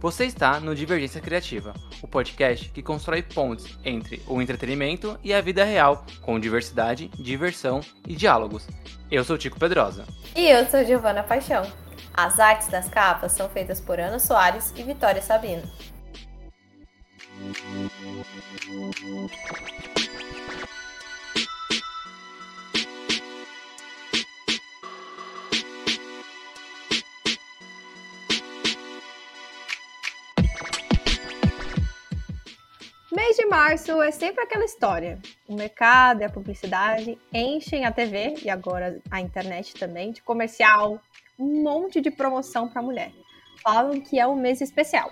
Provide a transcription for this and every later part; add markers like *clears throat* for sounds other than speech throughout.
Você está no Divergência Criativa, o podcast que constrói pontes entre o entretenimento e a vida real, com diversidade, diversão e diálogos. Eu sou Tico Pedrosa. E eu sou Giovana Paixão. As artes das capas são feitas por Ana Soares e Vitória Sabino. Mês de março é sempre aquela história. O mercado e a publicidade enchem a TV e agora a internet também de comercial, um monte de promoção para mulher. Falam que é um mês especial,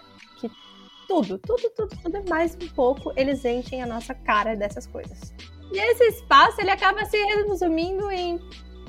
tudo, tudo, tudo, tudo é mais um pouco eles enchem a nossa cara dessas coisas. E esse espaço ele acaba se resumindo em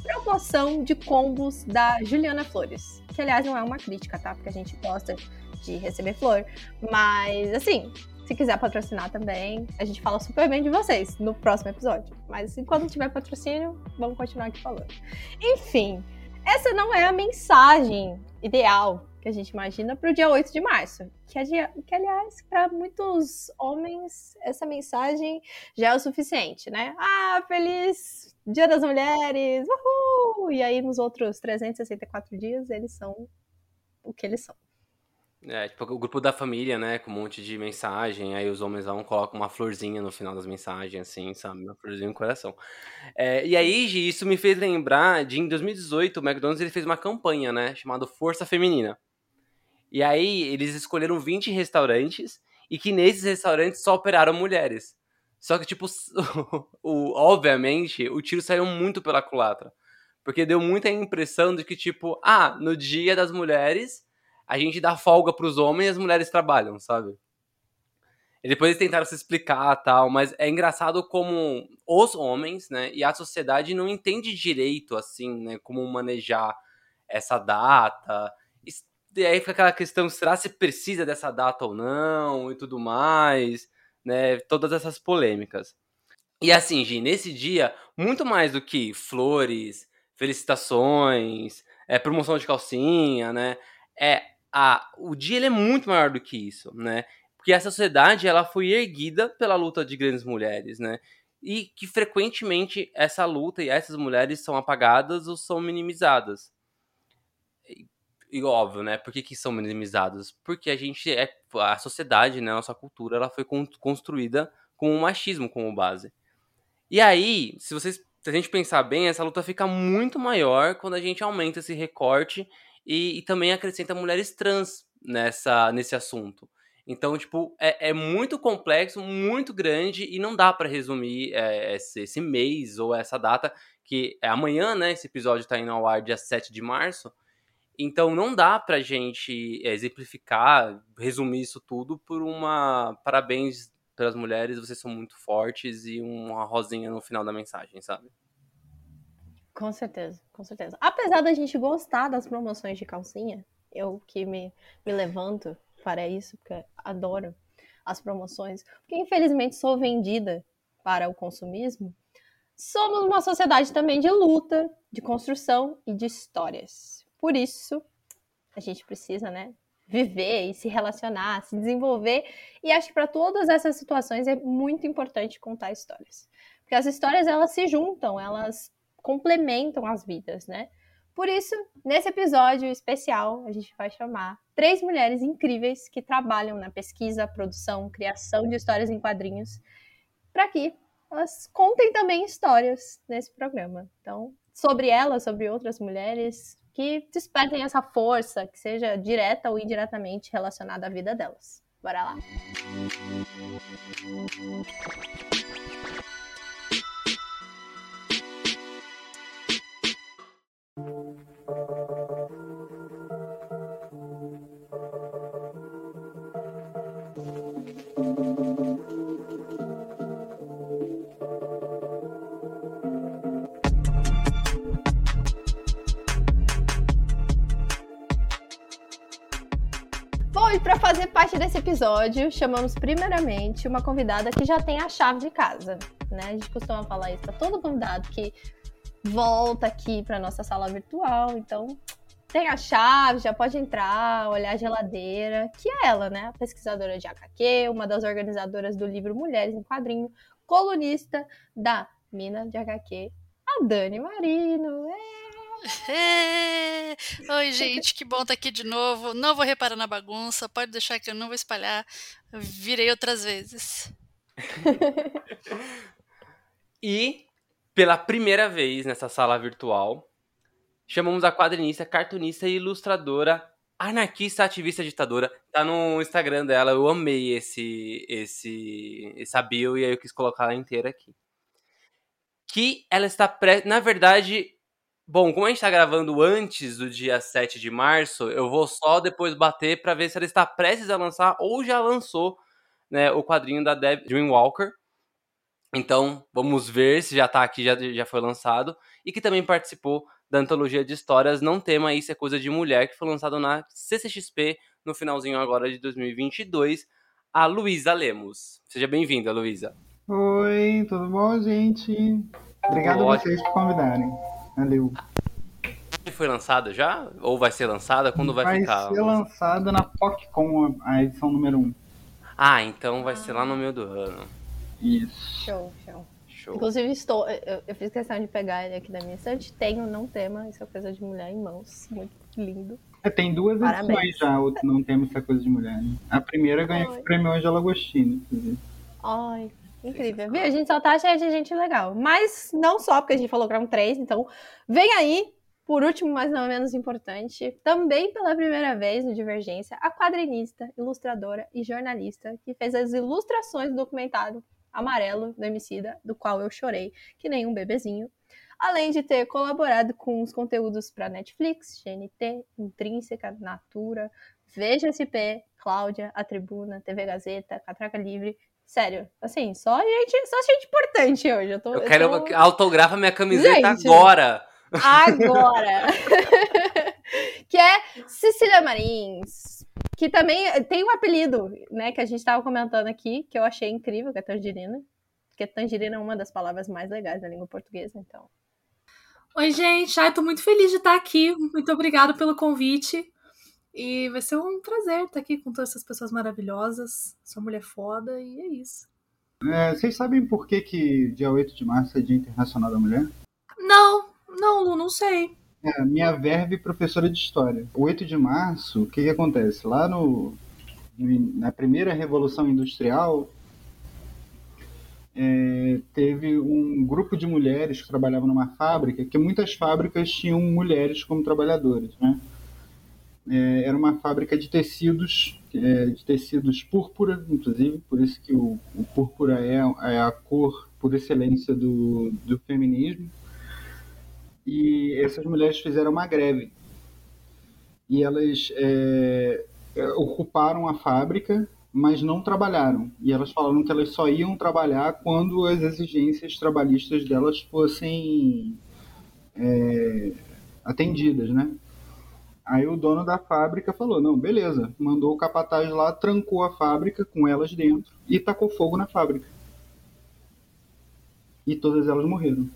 promoção de combos da Juliana Flores, que aliás não é uma crítica, tá? Porque a gente gosta de receber flor, mas assim, se quiser patrocinar também, a gente fala super bem de vocês no próximo episódio. Mas enquanto tiver patrocínio, vamos continuar aqui falando. Enfim, essa não é a mensagem ideal que a gente imagina para o dia 8 de março. Que, que aliás, para muitos homens, essa mensagem já é o suficiente, né? Ah, feliz Dia das Mulheres! Uhul! E aí, nos outros 364 dias, eles são o que eles são. É, tipo, o grupo da família, né, com um monte de mensagem, aí os homens vão colocam uma florzinha no final das mensagens, assim, sabe, uma florzinha no coração. É, e aí, Gi, isso me fez lembrar de, em 2018, o McDonald's ele fez uma campanha, né, chamada Força Feminina. E aí, eles escolheram 20 restaurantes, e que nesses restaurantes só operaram mulheres. Só que, tipo, *laughs* o, obviamente, o tiro saiu muito pela culatra. Porque deu muita impressão de que, tipo, ah, no dia das mulheres a gente dá folga para os homens e as mulheres trabalham, sabe? E depois eles tentaram se explicar tal, mas é engraçado como os homens, né, e a sociedade não entende direito, assim, né, como manejar essa data. E aí fica aquela questão, será se precisa dessa data ou não, e tudo mais, né, todas essas polêmicas. E assim, Gi, nesse dia, muito mais do que flores, felicitações, é, promoção de calcinha, né, é a, o dia ele é muito maior do que isso, né? Porque essa sociedade ela foi erguida pela luta de grandes mulheres, né? E que frequentemente essa luta e essas mulheres são apagadas ou são minimizadas. E, óbvio, né? Por que, que são minimizadas? Porque a gente é a sociedade, né? A nossa cultura, ela foi construída com o machismo como base. E aí, se vocês se a gente pensar bem, essa luta fica muito maior quando a gente aumenta esse recorte e, e também acrescenta mulheres trans nessa, nesse assunto. Então, tipo, é, é, muito complexo, muito grande e não dá para resumir é, esse, esse, mês ou essa data, que é amanhã, né? Esse episódio tá indo ao ar dia 7 de março. Então, não dá pra gente é, exemplificar, resumir isso tudo por uma parabéns pelas mulheres, vocês são muito fortes e uma rosinha no final da mensagem, sabe? Com certeza, com certeza. Apesar da gente gostar das promoções de calcinha, eu que me, me levanto para isso, porque adoro as promoções, porque infelizmente sou vendida para o consumismo, somos uma sociedade também de luta, de construção e de histórias. Por isso, a gente precisa, né, viver e se relacionar, se desenvolver, e acho que para todas essas situações é muito importante contar histórias. Porque as histórias elas se juntam, elas complementam as vidas, né? Por isso, nesse episódio especial, a gente vai chamar três mulheres incríveis que trabalham na pesquisa, produção, criação de histórias em quadrinhos, para que elas contem também histórias nesse programa. Então, sobre elas, sobre outras mulheres que despertem essa força, que seja direta ou indiretamente relacionada à vida delas. Bora lá! Música fazer parte desse episódio, chamamos primeiramente uma convidada que já tem a chave de casa, né? A gente costuma falar isso para todo convidado que volta aqui para nossa sala virtual, então tem a chave, já pode entrar, olhar a geladeira, que é ela, né? Pesquisadora de HQ, uma das organizadoras do livro Mulheres em Quadrinho, colunista da Mina de HQ, a Dani Marino. Ei! *laughs* Oi, *laughs* gente, que bom estar aqui de novo. Não vou reparar na bagunça, pode deixar que eu não vou espalhar. virei outras vezes. *laughs* e, pela primeira vez nessa sala virtual, chamamos a quadrinista, cartunista e ilustradora, anarquista, ativista, ditadora. Tá no Instagram dela, eu amei esse, esse, essa bio e aí eu quis colocar ela inteira aqui. Que ela está. Na verdade, bom, como a gente tá gravando antes do dia 7 de março, eu vou só depois bater para ver se ela está prestes a lançar ou já lançou né, o quadrinho da Deb Dreamwalker. Então, vamos ver se já tá aqui, já, já foi lançado. E que também participou da antologia de histórias Não Tema Isso é Coisa de Mulher, que foi lançado na CCXP no finalzinho agora de 2022, a Luísa Lemos. Seja bem-vinda, Luísa. Oi, tudo bom, gente? Obrigado a vocês por convidarem. Valeu. Foi lançada já? Ou vai ser lançada? Quando vai, vai ficar? Vai ser lançada na PocCon, a edição número 1. Ah, então vai ser lá no meio do ano. Isso. Show, show. Show. Inclusive, estou, eu, eu, fiz questão de pegar ele aqui da minha estante. Tenho, não tema, isso é coisa de mulher em mãos. Muito lindo. É, tem duas Parabéns. edições já, o Não Tema Essa Coisa de Mulher. Né? A primeira ganhou o prêmio Angela Agostini, inclusive. Ai, incrível. Viu? A gente só tá cheio de gente legal. Mas não só, porque a gente falou que eram três, então vem aí. Por último, mas não menos importante, também pela primeira vez no Divergência, a quadrinista, ilustradora e jornalista que fez as ilustrações do documentário Amarelo do Emicida, do qual eu chorei que nem um bebezinho. Além de ter colaborado com os conteúdos para Netflix, GNT, Intrínseca, Natura, Veja SP, Cláudia, A Tribuna, TV Gazeta, Catraca Livre. Sério, assim, só gente, só gente importante hoje. Eu, tô, eu quero eu tô... autografa minha camiseta gente, agora. Agora. *laughs* que é Cecília Marins, que também tem um apelido, né, que a gente estava comentando aqui, que eu achei incrível, que é tangerina. Porque tangerina é uma das palavras mais legais da língua portuguesa, então. Oi, gente. Ai, tô muito feliz de estar aqui. Muito obrigada pelo convite. E vai ser um prazer estar aqui com todas essas pessoas maravilhosas. Sou mulher foda e é isso. É, vocês sabem por que, que dia 8 de março é Dia Internacional da Mulher? Não, não, Lu, não sei. É, minha verve professora de história. O 8 de março, o que, que acontece? Lá no, na primeira Revolução Industrial, é, teve um grupo de mulheres que trabalhavam numa fábrica, que muitas fábricas tinham mulheres como trabalhadoras, né? É, era uma fábrica de tecidos, é, de tecidos púrpura, inclusive, por isso que o, o púrpura é, é, a cor por excelência do, do feminismo e essas mulheres fizeram uma greve. E elas é, é, ocuparam a fábrica, mas não trabalharam. E elas falaram que elas só iam trabalhar quando as exigências trabalhistas delas fossem é, atendidas, né? Aí o dono da fábrica falou: não, beleza. Mandou o capataz lá, trancou a fábrica com elas dentro e tacou fogo na fábrica. E todas elas morreram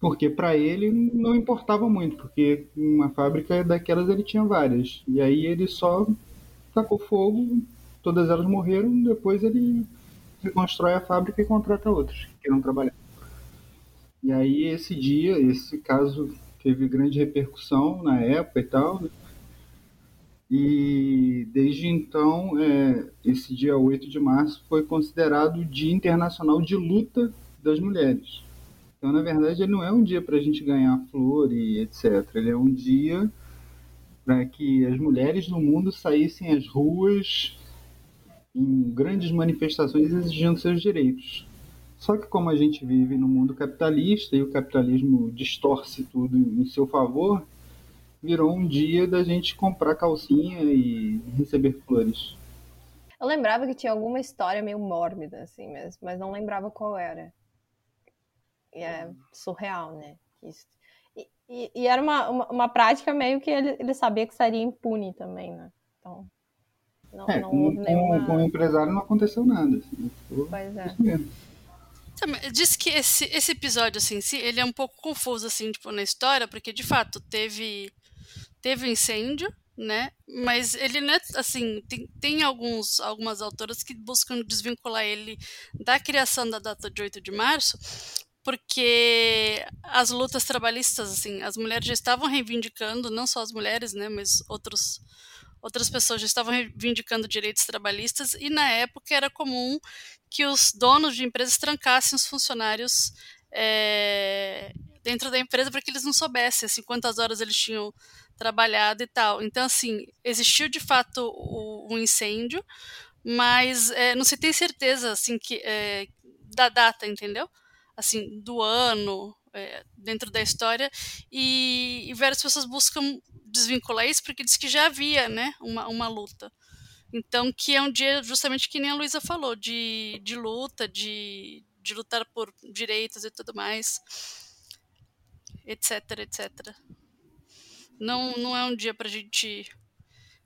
porque para ele não importava muito, porque uma fábrica daquelas ele tinha várias. E aí ele só tacou fogo, todas elas morreram, depois ele reconstrói a fábrica e contrata outros que queiram trabalhar. E aí esse dia, esse caso teve grande repercussão na época e tal, né? E desde então, é, esse dia 8 de março foi considerado o Dia Internacional de Luta das Mulheres. Então, na verdade, ele não é um dia para a gente ganhar flor e etc. Ele é um dia para que as mulheres no mundo saíssem às ruas em grandes manifestações exigindo seus direitos. Só que como a gente vive no mundo capitalista e o capitalismo distorce tudo em seu favor, virou um dia da gente comprar calcinha e receber flores. Eu lembrava que tinha alguma história meio mórbida, assim, mas, mas não lembrava qual era é surreal, né? E, e, e era uma, uma, uma, prática meio que ele, ele sabia que seria impune também, né? Então, não, É, não com, nenhuma... com o empresário não aconteceu nada. Assim, ficou Pois é. Também, Diz que esse, esse episódio, assim, em si, ele é um pouco confuso, assim, tipo, na história, porque, de fato, teve teve incêndio, né? Mas ele é, assim, tem, tem alguns, algumas autoras que buscam desvincular ele da criação da data de 8 de março, porque as lutas trabalhistas, assim, as mulheres já estavam reivindicando, não só as mulheres, né, mas outros outras pessoas já estavam reivindicando direitos trabalhistas e na época era comum que os donos de empresas trancassem os funcionários é, dentro da empresa para que eles não soubessem assim, quantas horas eles tinham trabalhado e tal. Então, assim, existiu de fato o, o incêndio, mas é, não se tem certeza assim que é, da data, entendeu? Assim, do ano, é, dentro da história, e, e várias pessoas buscam desvincular isso porque diz que já havia, né, uma, uma luta. Então, que é um dia justamente que nem a Luísa falou, de, de luta, de, de lutar por direitos e tudo mais, etc, etc. Não, não é um dia pra gente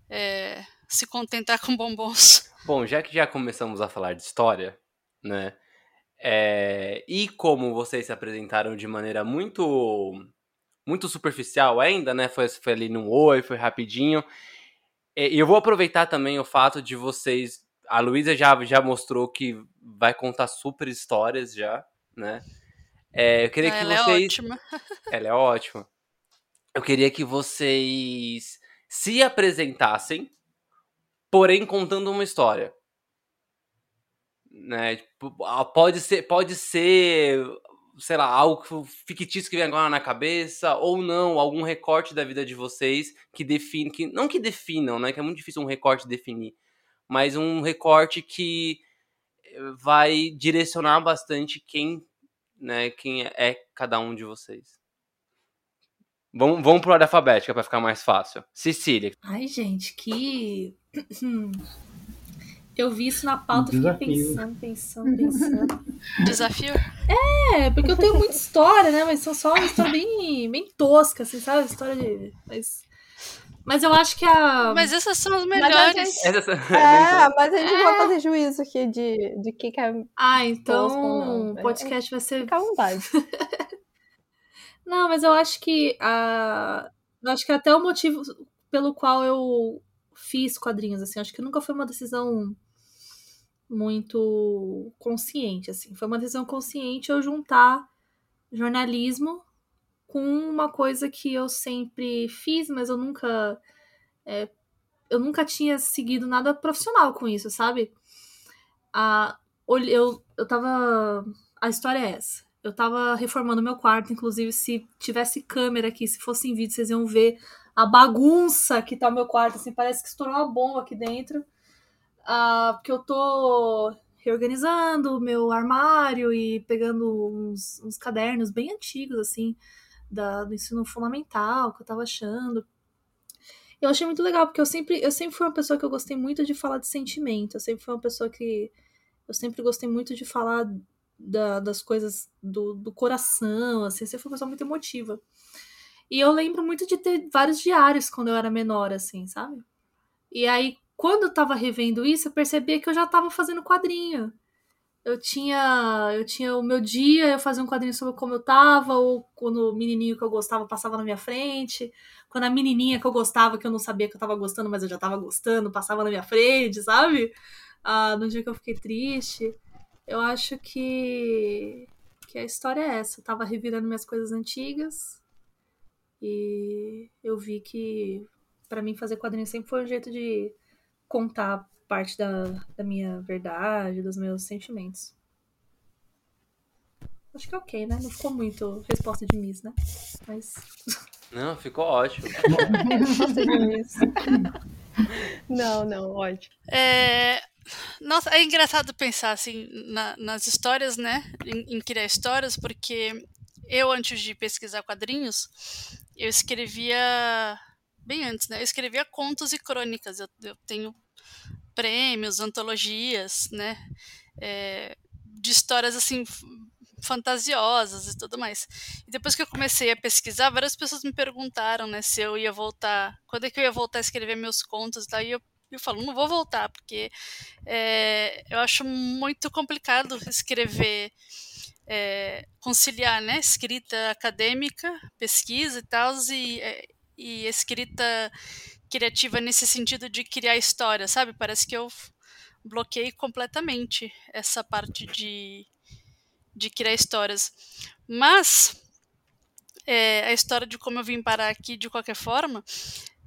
é, se contentar com bombons. Bom, já que já começamos a falar de história, né? é, e como vocês se apresentaram de maneira muito muito superficial ainda, né? Foi, foi ali num oi, foi rapidinho. É, E eu vou aproveitar também o fato de vocês. A Luísa já, já mostrou que vai contar super histórias já, né? É, eu queria que Ela é vocês. ótima. *laughs* Ela é ótima. Eu queria que vocês se apresentassem, porém contando uma história. Né? Tipo, ah, Pode ser, pode ser, sei lá, algo fictício que vem agora na cabeça, ou não, algum recorte da vida de vocês que define, que, não que definam, né? Que é muito difícil um recorte definir, mas um recorte que eh, vai direcionar bastante quem, né, quem é cada um de vocês. Vamos, vamos por ordem alfabética para ficar mais fácil. Cecília. Ai, gente, que. *clears throat* Eu vi isso na pauta e fiquei Desafio. pensando, pensando, pensando. *laughs* Desafio. É, porque eu tenho muita história, né? Mas são só uma história bem, bem tosca, assim, sabe? História de. Mas, mas eu acho que a. Mas essas são as Mas melhores. gente- Essa- É, mas a gente não vai fazer juízo aqui de, de que, que é. Ah, então não. o podcast vai ser. Fica à vontade. *laughs* Não, mas eu acho que a. Eu acho que até o motivo pelo qual eu fiz quadrinhos, assim, acho que nunca foi uma decisão muito consciente, assim. Foi uma decisão consciente eu juntar jornalismo com uma coisa que eu sempre fiz, mas eu nunca. é, eu nunca tinha seguido nada profissional com isso, sabe? A, eu, eu tava. A história é essa. Eu tava reformando meu quarto, inclusive, se tivesse câmera aqui, se fosse em vídeo, vocês iam ver a bagunça que tá o meu quarto, assim, parece que estourou uma bomba aqui dentro. Ah, porque eu tô reorganizando o meu armário e pegando uns, uns cadernos bem antigos, assim, da, do ensino fundamental, que eu tava achando. Eu achei muito legal, porque eu sempre, eu sempre fui uma pessoa que eu gostei muito de falar de sentimento. Eu sempre fui uma pessoa que. Eu sempre gostei muito de falar da- das coisas do, do coração, assim, eu sempre fui uma pessoa muito emotiva. E eu lembro muito de ter vários diários quando eu era menor, assim, sabe? E aí, quando eu tava revendo isso, eu percebia que eu já tava fazendo quadrinho. Eu tinha, eu tinha o meu dia, eu fazia um quadrinho sobre como eu tava, ou quando o menininho que eu gostava passava na minha frente, quando a menininha que eu gostava, que eu não sabia que eu tava gostando, mas eu já tava gostando, passava na minha frente, sabe? Ah, no dia que eu fiquei triste. Eu acho que, que a história é essa. Eu tava revirando minhas coisas antigas e eu vi que pra mim fazer quadrinho sempre foi um jeito de contar parte da, da minha verdade, dos meus sentimentos. Acho que é ok, né? Não ficou muito resposta de Miss, né? Mas. *laughs* Não, ficou ótimo. Gosto de isso. Não, não, ótimo. É, Nossa, é engraçado pensar assim na- nas histórias, né? Em, em criar histórias, porque eu, antes de pesquisar quadrinhos, eu escrevia. Bem antes, né? Eu escrevia contos e crônicas. Eu, eu tenho prêmios, antologias, né? é, de histórias assim fantasiosas e tudo mais. E depois que eu comecei a pesquisar, várias pessoas me perguntaram, né, se eu ia voltar, quando é que eu ia voltar a escrever meus contos, daí eu eu falo, não vou voltar, porque é, eu acho muito complicado escrever, é, conciliar, né, escrita acadêmica, pesquisa e tal, e, é, e escrita criativa nesse sentido de criar história, sabe? Parece que eu bloqueei completamente essa parte de, de criar histórias. Mas é, a história de como eu vim parar aqui de qualquer forma,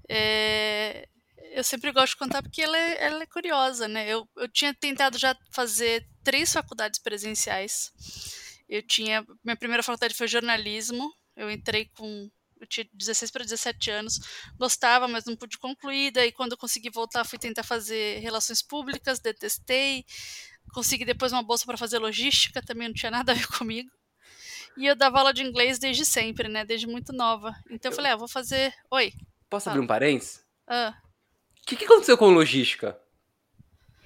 é, eu sempre gosto de contar porque ela é, ela é curiosa, né? Eu, eu tinha tentado já fazer três faculdades presenciais. Eu tinha. Minha primeira faculdade foi jornalismo. Eu entrei com. Eu tinha 16 para 17 anos, gostava, mas não pude concluir. Daí, quando eu consegui voltar, fui tentar fazer relações públicas, detestei. Consegui depois uma bolsa para fazer logística, também não tinha nada a ver *laughs* comigo. E eu dava aula de inglês desde sempre, né? Desde muito nova. Então eu falei, ah, vou fazer. Oi. Posso fala. abrir um parênteses? Ah. O que, que aconteceu com logística?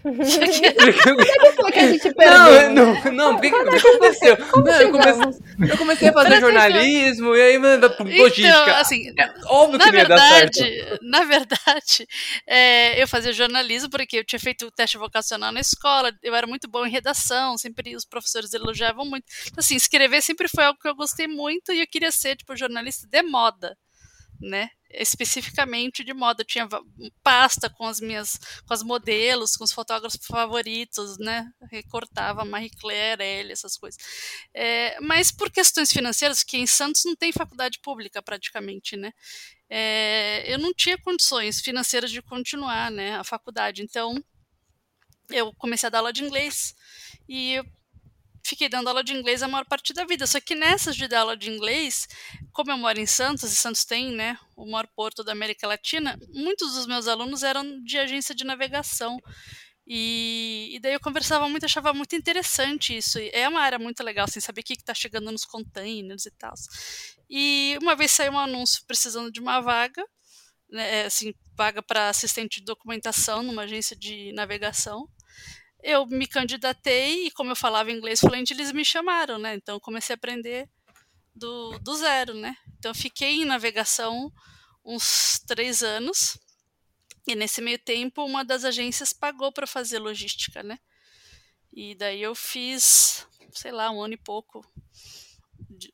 É que a gente *laughs* perdeu? Não, não, não, por que, que, que aconteceu? Como não, eu, comecei, eu comecei a fazer jornalismo e aí manda logística. Então, assim, é, óbvio na que verdade, dar certo. Na verdade, é, eu fazia jornalismo porque eu tinha feito o teste vocacional na escola, eu era muito bom em redação, sempre os professores elogiavam muito. Então, assim, escrever sempre foi algo que eu gostei muito e eu queria ser, tipo, jornalista de moda, né? Especificamente de moda. Eu tinha pasta com as minhas, com as modelos, com os fotógrafos favoritos, né? Recortava Marie Claire, ele, essas coisas. É, mas por questões financeiras, que em Santos não tem faculdade pública praticamente, né? É, eu não tinha condições financeiras de continuar, né? A faculdade. Então, eu comecei a dar aula de inglês e fiquei dando aula de inglês a maior parte da vida. Só que nessas de dar aula de inglês, como eu moro em Santos, e Santos tem, né, o maior porto da América Latina, muitos dos meus alunos eram de agência de navegação. E, e daí eu conversava muito, achava muito interessante isso. É uma área muito legal, assim, saber o que está chegando nos containers e tal. E uma vez saiu um anúncio precisando de uma vaga, né, assim, vaga para assistente de documentação numa agência de navegação eu me candidatei e como eu falava inglês fluente, eles me chamaram, né? Então comecei a aprender do, do zero, né? Então fiquei em navegação uns três anos e nesse meio tempo uma das agências pagou para fazer logística, né? E daí eu fiz, sei lá, um ano e pouco,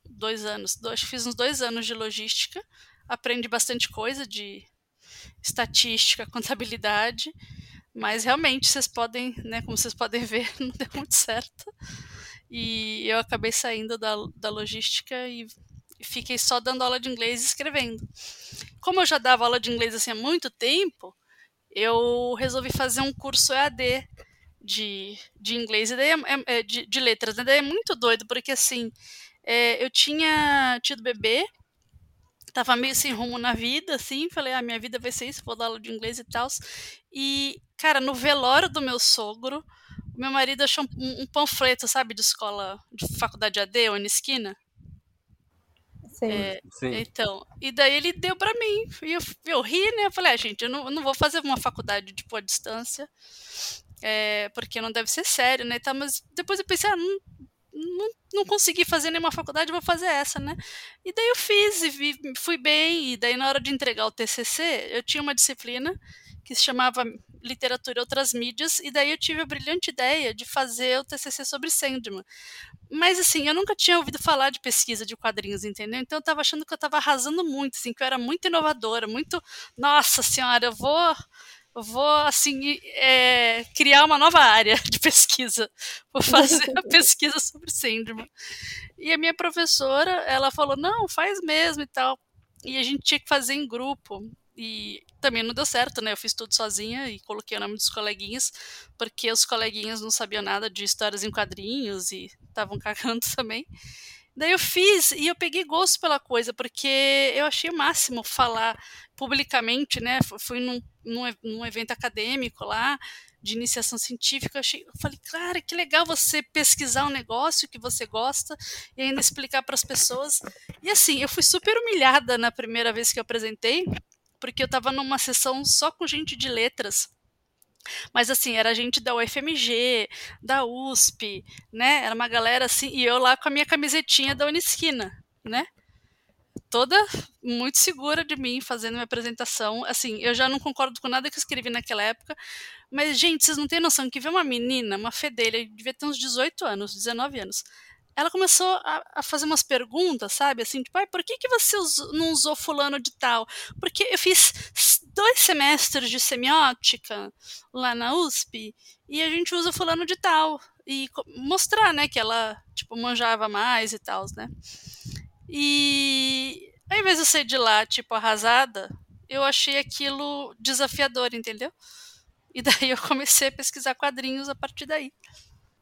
dois anos, dois, fiz uns dois anos de logística, aprendi bastante coisa de estatística, *laughs* contabilidade mas realmente vocês podem, né, como vocês podem ver, *laughs* não deu muito certo. E eu acabei saindo da, da logística e fiquei só dando aula de inglês e escrevendo. Como eu já dava aula de inglês assim há muito tempo, eu resolvi fazer um curso EAD de, de inglês, e daí é, é, é, de, de letras. E daí é muito doido, porque assim, é, eu tinha tido bebê, tava meio sem rumo na vida, assim, falei, ah, minha vida vai ser isso, vou dar aula de inglês e tal. E, cara, no velório do meu sogro, meu marido achou um, um panfleto, sabe, de escola, de faculdade AD, ou na esquina. Sim. É, Sim. Então, e daí ele deu para mim. E eu, eu ri, né? Eu falei, ah, gente, eu não, eu não vou fazer uma faculdade, tipo, à distância, é, porque não deve ser sério, né? Tá, mas depois eu pensei, ah, não, não, não consegui fazer nenhuma faculdade, vou fazer essa, né? E daí eu fiz e vi, fui bem. E daí, na hora de entregar o TCC, eu tinha uma disciplina que se chamava Literatura e Outras Mídias, e daí eu tive a brilhante ideia de fazer o TCC sobre Sandman. Mas, assim, eu nunca tinha ouvido falar de pesquisa de quadrinhos, entendeu? Então eu estava achando que eu estava arrasando muito, assim, que eu era muito inovadora, muito. Nossa Senhora, eu vou vou assim é, criar uma nova área *laughs* de pesquisa, vou fazer a *laughs* pesquisa sobre Sandman. E a minha professora, ela falou, não, faz mesmo e tal. E a gente tinha que fazer em grupo. E também não deu certo, né? Eu fiz tudo sozinha e coloquei o nome dos coleguinhas, porque os coleguinhas não sabiam nada de histórias em quadrinhos e estavam *laughs* cagando também. Daí eu fiz e eu peguei gosto pela coisa, porque eu achei o máximo falar publicamente, né? Fui num, num, num evento acadêmico lá, de iniciação científica, eu, achei, eu falei, cara, que legal você pesquisar um negócio que você gosta e ainda explicar para as pessoas. E assim, eu fui super humilhada na primeira vez que eu apresentei, porque eu estava numa sessão só com gente de letras. Mas assim, era gente da UFMG, da USP, né? Era uma galera assim, e eu lá com a minha camisetinha da Unisquina, né? Toda muito segura de mim fazendo minha apresentação. Assim, eu já não concordo com nada que eu escrevi naquela época, mas, gente, vocês não têm noção que ver uma menina, uma fedelha, devia ter uns 18 anos, 19 anos, ela começou a, a, fazer umas perguntas, sabe? Assim, tipo, por que, que você usou, não usou fulano de tal? Porque eu fiz dois semestres de semiótica lá na USP e a gente usa fulano de tal. E mostrar, né, que ela, tipo, manjava mais e tal, né? E ao invés de eu sair de lá, tipo, arrasada, eu achei aquilo desafiador, entendeu? E daí eu comecei a pesquisar quadrinhos a partir daí.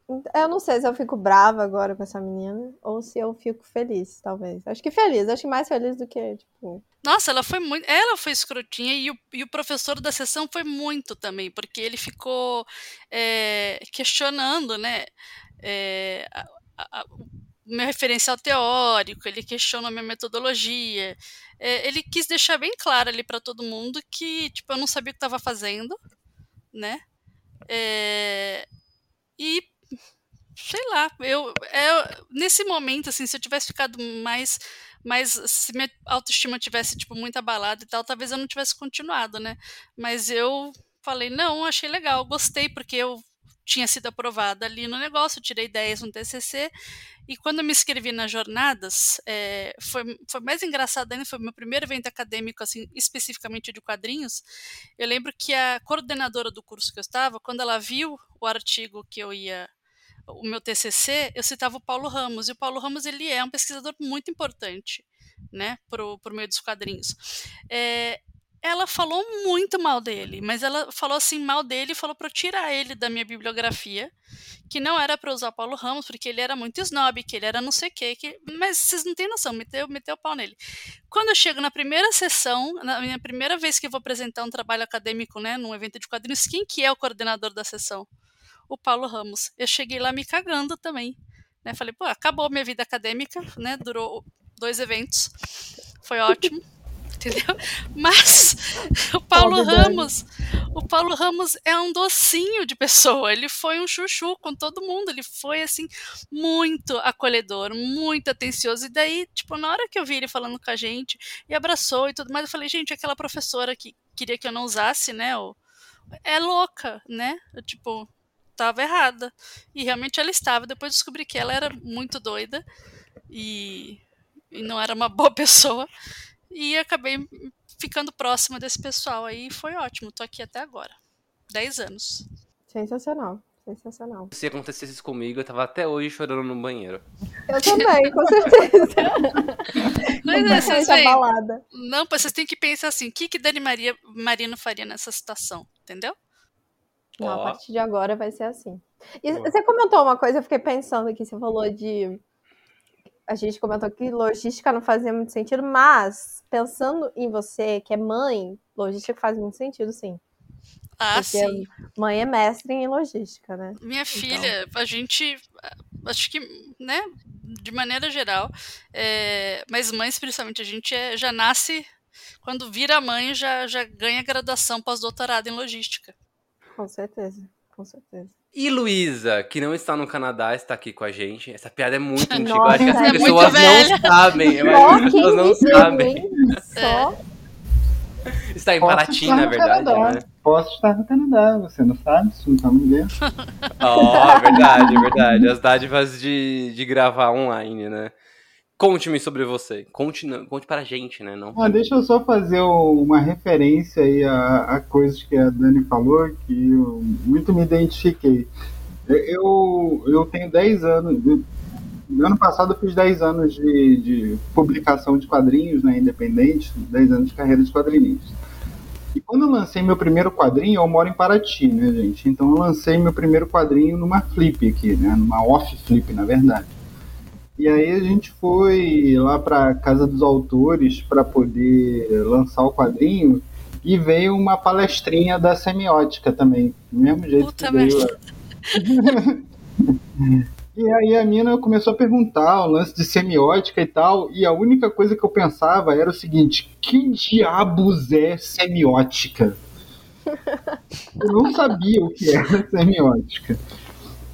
Eu não sei se eu fico brava agora com essa menina ou se eu fico feliz, talvez. Acho que feliz, acho que mais feliz do que, tipo. Nossa, ela foi muito. Ela foi escrotinha e o, e o professor da sessão foi muito também, porque ele ficou é, questionando, né? É, a, a, meu referencial teórico, ele questionou a minha metodologia. É, ele quis deixar bem claro ali para todo mundo que, tipo, eu não sabia o que estava fazendo, né? É, e sei lá, eu, é, nesse momento, assim, se eu tivesse ficado mais, mais, se minha autoestima tivesse, tipo, muito abalada e tal, talvez eu não tivesse continuado, né, mas eu falei, não, achei legal, gostei, porque eu tinha sido aprovada ali no negócio, tirei 10 no TCC, e quando eu me inscrevi nas jornadas, é, foi, foi mais engraçado ainda, foi meu primeiro evento acadêmico, assim, especificamente de quadrinhos, eu lembro que a coordenadora do curso que eu estava, quando ela viu o artigo que eu ia o meu TCC, eu citava o Paulo Ramos, e o Paulo Ramos ele é um pesquisador muito importante, né, pro, pro meio dos quadrinhos. É, ela falou muito mal dele, mas ela falou assim mal dele e falou para eu tirar ele da minha bibliografia, que não era para usar o Paulo Ramos, porque ele era muito snob, que ele era não sei o quê, que... mas vocês não têm noção, meteu, meteu o pau nele. Quando eu chego na primeira sessão, na minha primeira vez que vou apresentar um trabalho acadêmico, né, num evento de quadrinhos, quem que é o coordenador da sessão? O Paulo Ramos. Eu cheguei lá me cagando também. Né? Falei, pô, acabou minha vida acadêmica, né? Durou dois eventos. Foi ótimo. *laughs* Entendeu? Mas o Paulo Ramos, o Paulo Ramos é um docinho de pessoa. Ele foi um chuchu com todo mundo. Ele foi assim muito acolhedor, muito atencioso. E daí, tipo, na hora que eu vi ele falando com a gente e abraçou e tudo mais, eu falei, gente, aquela professora que queria que eu não usasse, né? É louca, né? Eu, tipo, estava errada. E realmente ela estava. Depois descobri que ela era muito doida e, e não era uma *laughs* boa pessoa. E acabei ficando próxima desse pessoal aí. Foi ótimo. Tô aqui até agora. dez anos. Sensacional. Sensacional. Se acontecesse isso comigo, eu tava até hoje chorando no banheiro. Eu também, com certeza. *laughs* Mas é, vocês veem, não, vocês têm que pensar assim, o que, que Dani Maria Marino faria nessa situação, entendeu? Não, a partir de agora vai ser assim. E você comentou uma coisa, eu fiquei pensando aqui, você falou de. A gente comentou que logística não fazia muito sentido, mas pensando em você, que é mãe, logística faz muito sentido, sim. Ah, Porque sim. Mãe é mestre em logística, né? Minha então... filha, a gente. Acho que, né, de maneira geral, é, mas mães, principalmente, a gente é, já nasce. Quando vira mãe, já, já ganha graduação pós-doutorado em logística. Com certeza, com certeza. E Luísa, que não está no Canadá, está aqui com a gente. Essa piada é muito *laughs* antiga. Eu acho que as é pessoas não sabem. Eu acho que as pessoas não sabem. Só. Está em Paraty, na verdade, né? Posso estar no Canadá, você não sabe, você não está me vendo. Oh, verdade, verdade. As dádivas de, de gravar online, né? Conte-me sobre você. Conte, conte para a gente, né? Não ah, deixa eu só fazer uma referência aí a, a, coisas que a Dani falou, que eu muito me identifiquei. Eu, eu tenho 10 anos. No ano passado eu fiz 10 anos de, de publicação de quadrinhos né, independente, 10 anos de carreira de quadrinista. E quando eu lancei meu primeiro quadrinho, eu moro em Paraty, né, gente? Então eu lancei meu primeiro quadrinho numa flip aqui, né? Numa off flip, na verdade. E aí a gente foi lá para casa dos autores para poder lançar o quadrinho e veio uma palestrinha da semiótica também, do mesmo jeito Puta que veio. *laughs* e aí a mina começou a perguntar o lance de semiótica e tal, e a única coisa que eu pensava era o seguinte: que diabos é semiótica? Eu não sabia o que era semiótica.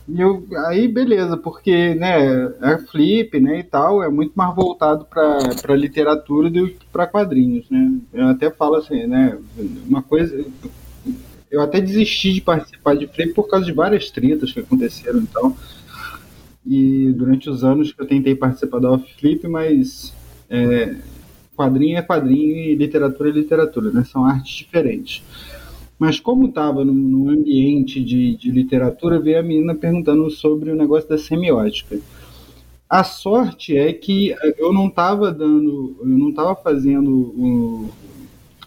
E eu, aí, beleza, porque, né, é flip, né, e tal, é muito mais voltado para literatura do que para quadrinhos, né. Eu até falo assim, né, uma coisa... Eu até desisti de participar de flip por causa de várias tretas que aconteceram e tal. E durante os anos que eu tentei participar da Flip, mas é, quadrinho é quadrinho e literatura é literatura, né, são artes diferentes. Mas como estava num, ambiente de, de, literatura, veio a menina perguntando sobre o negócio da semiótica. A sorte é que eu não estava dando, eu não estava fazendo o,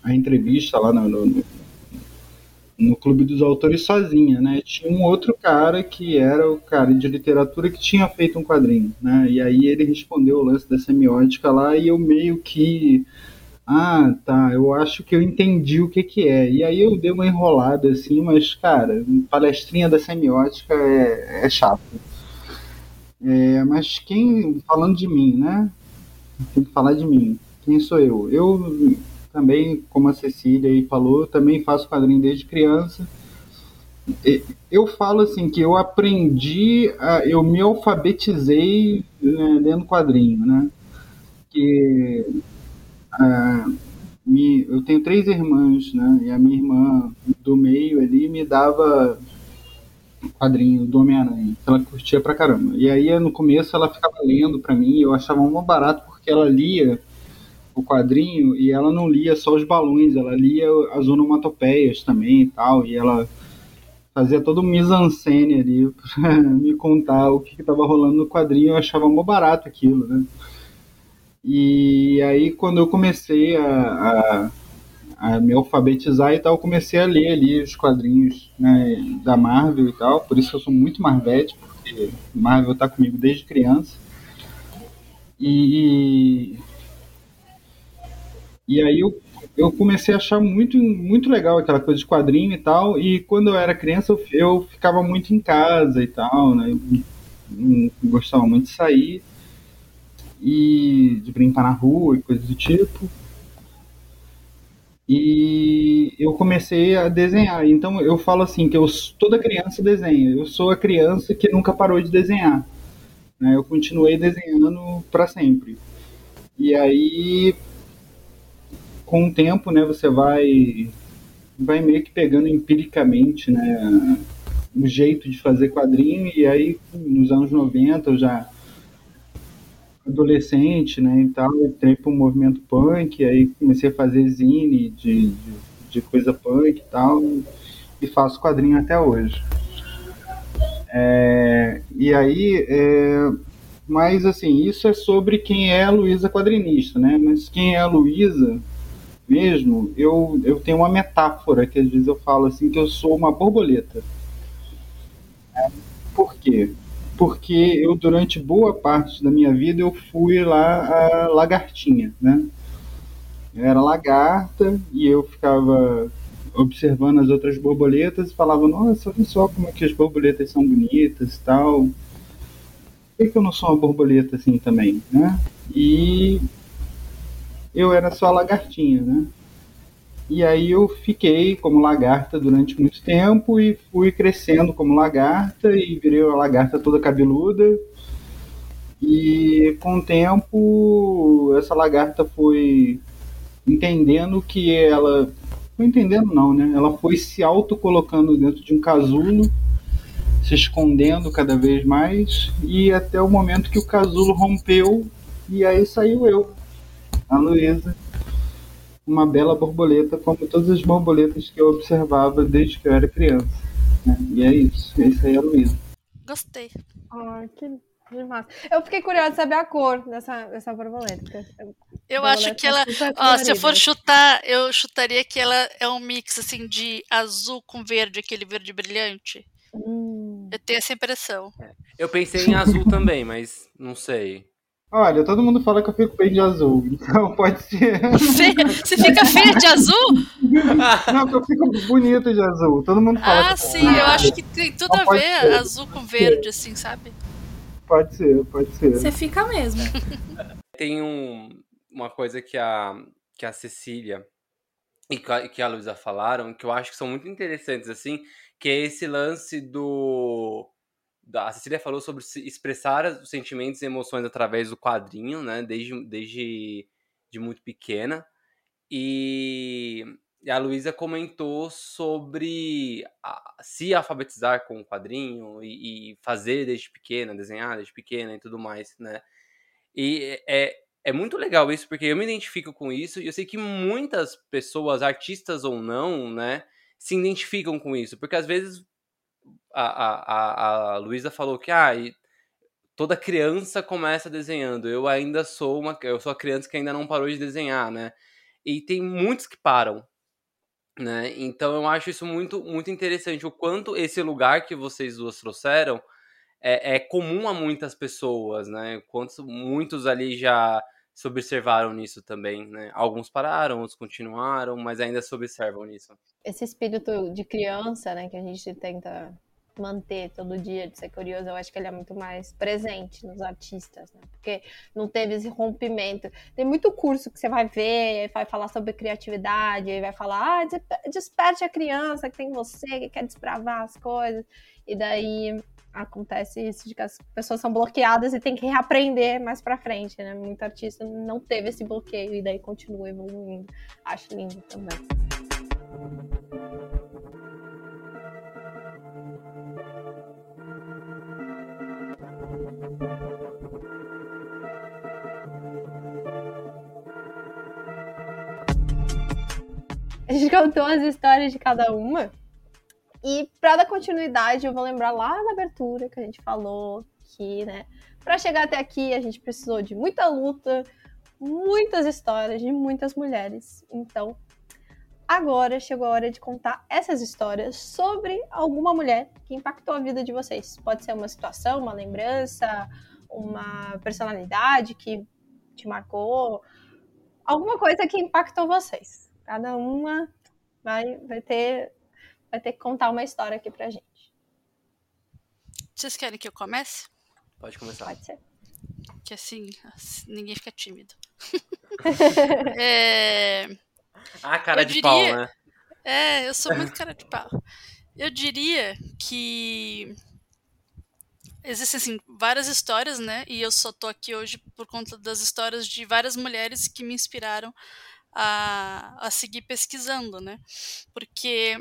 a entrevista lá no, no, no, Clube dos Autores sozinha, né? Tinha um outro cara que era o cara de literatura que tinha feito um quadrinho, né? E aí ele respondeu o lance da semiótica lá e eu meio que ah, tá, eu acho que eu entendi o que que é. E aí eu dei uma enrolada assim, mas, cara, palestrinha da semiótica é, é chato. É, mas quem, falando de mim, né? Tem que falar de mim. Quem sou eu? Eu também, como a Cecília aí falou, também faço quadrinho desde criança. Eu falo assim que eu aprendi, eu me alfabetizei né, lendo quadrinho, né? Que me, eu tenho três irmãs, né? E a minha irmã do meio ali me dava quadrinho do Homem-Aranha, que ela curtia pra caramba. E aí no começo ela ficava lendo pra mim, eu achava um barato porque ela lia o quadrinho e ela não lia só os balões, ela lia as onomatopeias também e tal, e ela fazia todo um mise-en-scène ali *laughs* pra me contar o que, que tava rolando no quadrinho, eu achava mó barato aquilo, né? E aí, quando eu comecei a, a, a, me alfabetizar e tal, comecei a ler ali os quadrinhos né, da Marvel e tal. Por isso eu sou muito Marvete, porque Marvel tá comigo desde criança. E, e aí eu, eu comecei a achar muito, muito legal aquela coisa de quadrinho e tal. E quando eu era criança, eu, eu ficava muito em casa e tal, né? Eu não gostava muito de sair e de brincar na rua e coisas do tipo. E eu comecei a desenhar. Então eu falo assim que eu toda criança desenha. Eu sou a criança que nunca parou de desenhar. Né? Eu continuei desenhando para sempre. E aí com o tempo, né, você vai vai meio que pegando empiricamente, né, o jeito de fazer quadrinho e aí nos anos 90 eu já adolescente, né, e tal, entrei para o movimento punk, aí comecei a fazer zine de, de, de coisa punk e tal, e faço quadrinho até hoje. É, e aí, é, mas assim, isso é sobre quem é a Luísa quadrinista, né, mas quem é a Luísa mesmo, eu, eu tenho uma metáfora que às vezes eu falo assim, que eu sou uma borboleta. Por quê? Porque eu durante boa parte da minha vida eu fui lá a lagartinha, né? Eu era lagarta e eu ficava observando as outras borboletas e falava, nossa, olha só como é que as borboletas são bonitas e tal. Por que, que eu não sou uma borboleta assim também, né? E eu era só lagartinha, né? E aí eu fiquei como lagarta durante muito tempo e fui crescendo como lagarta e virei uma lagarta toda cabeluda. E com o tempo essa lagarta foi entendendo que ela foi entendendo não, né? Ela foi se auto colocando dentro de um casulo, se escondendo cada vez mais e até o momento que o casulo rompeu e aí saiu eu, a Luísa uma bela borboleta, como todas as borboletas que eu observava desde que eu era criança. Né? E é isso. Esse aí é Luísa. Gostei. Ai, que demais. Eu fiquei curiosa de saber a cor dessa, dessa borboleta. Eu borboleta acho que ela. Ó, se eu for chutar, eu chutaria que ela é um mix assim de azul com verde, aquele verde brilhante. Hum. Eu tenho essa impressão. Eu pensei em azul também, mas não sei. Olha, todo mundo fala que eu fico bem de azul, *laughs* então pode ser. Você fica feia de azul? Não, que eu fico bonito de azul. Todo mundo fala. Ah, sim, eu acho que tem tudo a ver ser. azul com verde, assim, sabe? Pode ser, pode ser. Você fica mesmo. *laughs* Tem um, uma coisa que a, que a Cecília e que a Luísa falaram, que eu acho que são muito interessantes, assim, que é esse lance do. A Cecília falou sobre expressar os sentimentos e emoções através do quadrinho, né? Desde, desde de muito pequena. E, e a Luísa comentou sobre a, se alfabetizar com o quadrinho e, e, fazer desde pequena, desenhar desde pequena e tudo mais, né? E é, é muito legal isso, porque eu me identifico com isso e eu sei que muitas pessoas, artistas ou não, né, se identificam com isso. Porque às vezes a, a, a, Luísa falou que ah, toda criança começa desenhando. Eu ainda sou uma. Eu sou a criança que ainda não parou de desenhar, né? E tem muitos que param. Né? Então eu acho isso muito, muito interessante. O quanto esse lugar que vocês duas trouxeram é, é comum a muitas pessoas, né? Quantos muitos ali já se observaram nisso também, né? Alguns pararam, outros continuaram, mas ainda se observam nisso. Esse espírito de criança, né, que a gente tenta manter todo dia, de ser curioso, eu acho que ele é muito mais presente nos artistas, né? Porque não teve esse rompimento. Tem muito curso que você vai ver, vai falar sobre criatividade, vai falar, ah, desperte a criança que tem você, que quer desbravar as coisas. E daí acontece isso de que as pessoas são bloqueadas e tem que reaprender mais para frente, né? Muito artista não teve esse bloqueio e daí continua evoluindo. Acho lindo também. A gente contou as histórias de cada uma. E para dar continuidade, eu vou lembrar lá na abertura que a gente falou que, né, para chegar até aqui a gente precisou de muita luta, muitas histórias de muitas mulheres. Então, agora chegou a hora de contar essas histórias sobre alguma mulher que impactou a vida de vocês. Pode ser uma situação, uma lembrança, uma personalidade que te marcou, alguma coisa que impactou vocês. Cada uma vai, vai ter vai ter que contar uma história aqui pra gente. Vocês querem que eu comece? Pode começar. Pode ser. Que assim, ninguém fica tímido. *laughs* é... Ah, cara eu de diria... pau, né? É, eu sou muito cara de pau. Eu diria que existem assim, várias histórias, né? E eu só tô aqui hoje por conta das histórias de várias mulheres que me inspiraram a, a seguir pesquisando, né? Porque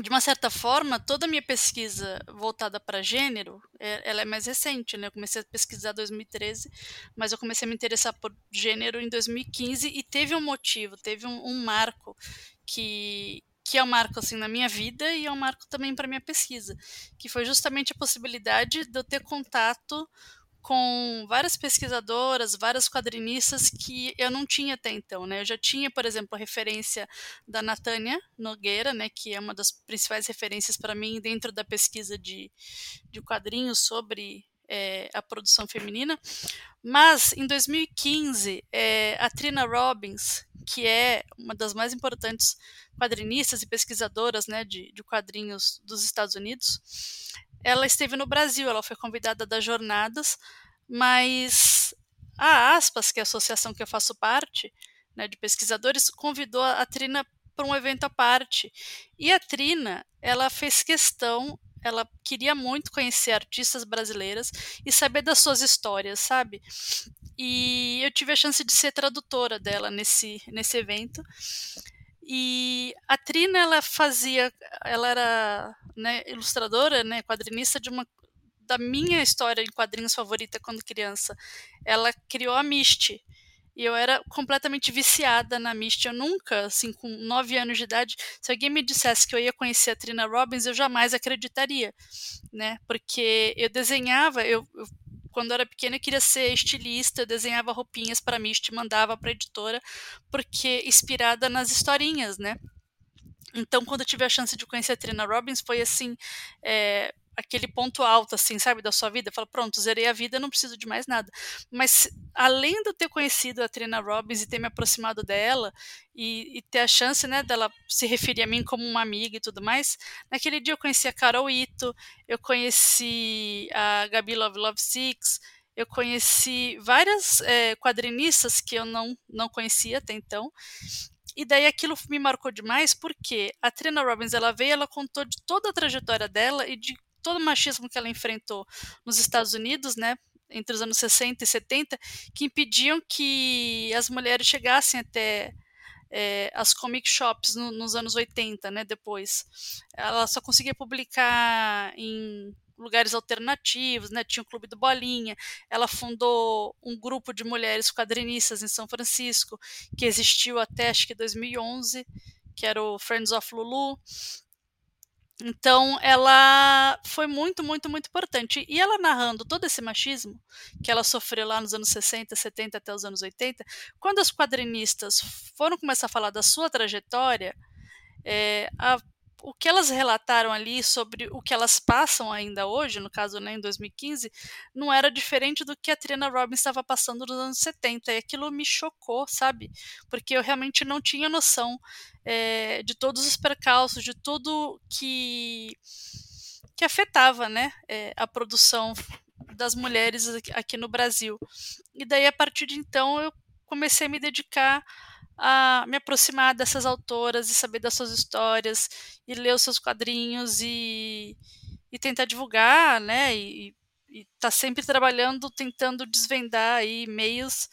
de uma certa forma, toda a minha pesquisa voltada para gênero, é, ela é mais recente, né? Eu comecei a pesquisar em 2013, mas eu comecei a me interessar por gênero em 2015 e teve um motivo, teve um, um marco que que é um marco assim na minha vida e é um marco também para minha pesquisa, que foi justamente a possibilidade de eu ter contato com várias pesquisadoras, várias quadrinistas que eu não tinha até então, né? Eu já tinha, por exemplo, a referência da Natânia Nogueira, né, que é uma das principais referências para mim dentro da pesquisa de, de quadrinhos sobre é, a produção feminina. Mas em 2015, é, a Trina Robbins, que é uma das mais importantes quadrinistas e pesquisadoras né, de, de quadrinhos dos Estados Unidos, ela esteve no Brasil, ela foi convidada das jornadas, mas a Aspas, que é a associação que eu faço parte, né, de pesquisadores, convidou a Trina para um evento à parte. E a Trina, ela fez questão, ela queria muito conhecer artistas brasileiras e saber das suas histórias, sabe? E eu tive a chance de ser tradutora dela nesse, nesse evento. E a Trina, ela fazia, ela era né, ilustradora, né, quadrinista de uma da minha história em quadrinhos favorita quando criança. Ela criou a Misty. E eu era completamente viciada na Misty. Eu nunca, assim, com nove anos de idade, se alguém me dissesse que eu ia conhecer a Trina Robbins, eu jamais acreditaria, né? Porque eu desenhava, eu, eu quando era pequena queria ser estilista, desenhava roupinhas para Misty, mandava para editora, porque inspirada nas historinhas, né? Então, quando eu tive a chance de conhecer a Trina Robbins, foi assim, é, aquele ponto alto, assim, sabe, da sua vida. Fala, pronto, zerei a vida, não preciso de mais nada. Mas, além de eu ter conhecido a Trina Robbins e ter me aproximado dela, e, e, ter a chance, né, dela se referir a mim como uma amiga e tudo mais, naquele dia eu conheci a Carol Ito, eu conheci a Gabi Love Love Six, eu conheci várias é, quadrinistas que eu não, não conhecia até então, E daí aquilo me marcou demais porque a Trina Robbins ela veio, ela contou de toda a trajetória dela e de todo o machismo que ela enfrentou nos Estados Unidos, né? Entre os anos 60 e 70, que impediam que as mulheres chegassem até é, as comic shops no, nos anos 80, né? Depois. Ela só conseguia publicar em lugares alternativos, né? Tinha o Clube do Bolinha. Ela fundou um grupo de mulheres quadrinistas em São Francisco, que existiu até acho que 2011, que era o Friends of Lulu. Então, ela foi muito, muito, muito importante. E ela narrando todo esse machismo que ela sofreu lá nos anos 60, 70 até os anos 80, quando as quadrinistas foram começar a falar da sua trajetória, é, a o que elas relataram ali sobre o que elas passam ainda hoje, no caso né, em 2015, não era diferente do que a Trina Robbins estava passando nos anos 70. E aquilo me chocou, sabe? Porque eu realmente não tinha noção é, de todos os percalços, de tudo que, que afetava né, é, a produção das mulheres aqui no Brasil. E daí, a partir de então, eu comecei a me dedicar a me aproximar dessas autoras e saber das suas histórias e ler os seus quadrinhos e, e tentar divulgar, né? E, e tá sempre trabalhando, tentando desvendar aí meios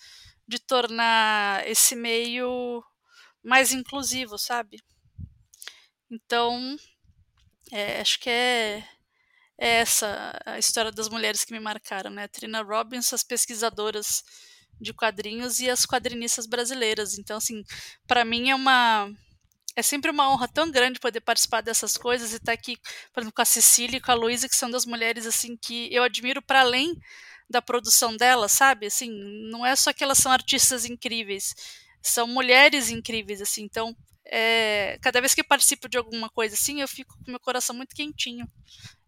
de tornar esse meio mais inclusivo, sabe? Então, é, acho que é, é, essa a história das mulheres que me marcaram, né? Trina Robbins, as pesquisadoras de quadrinhos e as quadrinistas brasileiras. Então, assim, para mim é uma é sempre uma honra tão grande poder participar dessas coisas e estar tá aqui, por exemplo, com a Cecília e com a Luísa, que são das mulheres assim que eu admiro para além da produção delas, sabe? Assim, não é só que elas são artistas incríveis, são mulheres incríveis, assim. Então, é, cada vez que participo de alguma coisa assim, eu fico com meu coração muito quentinho.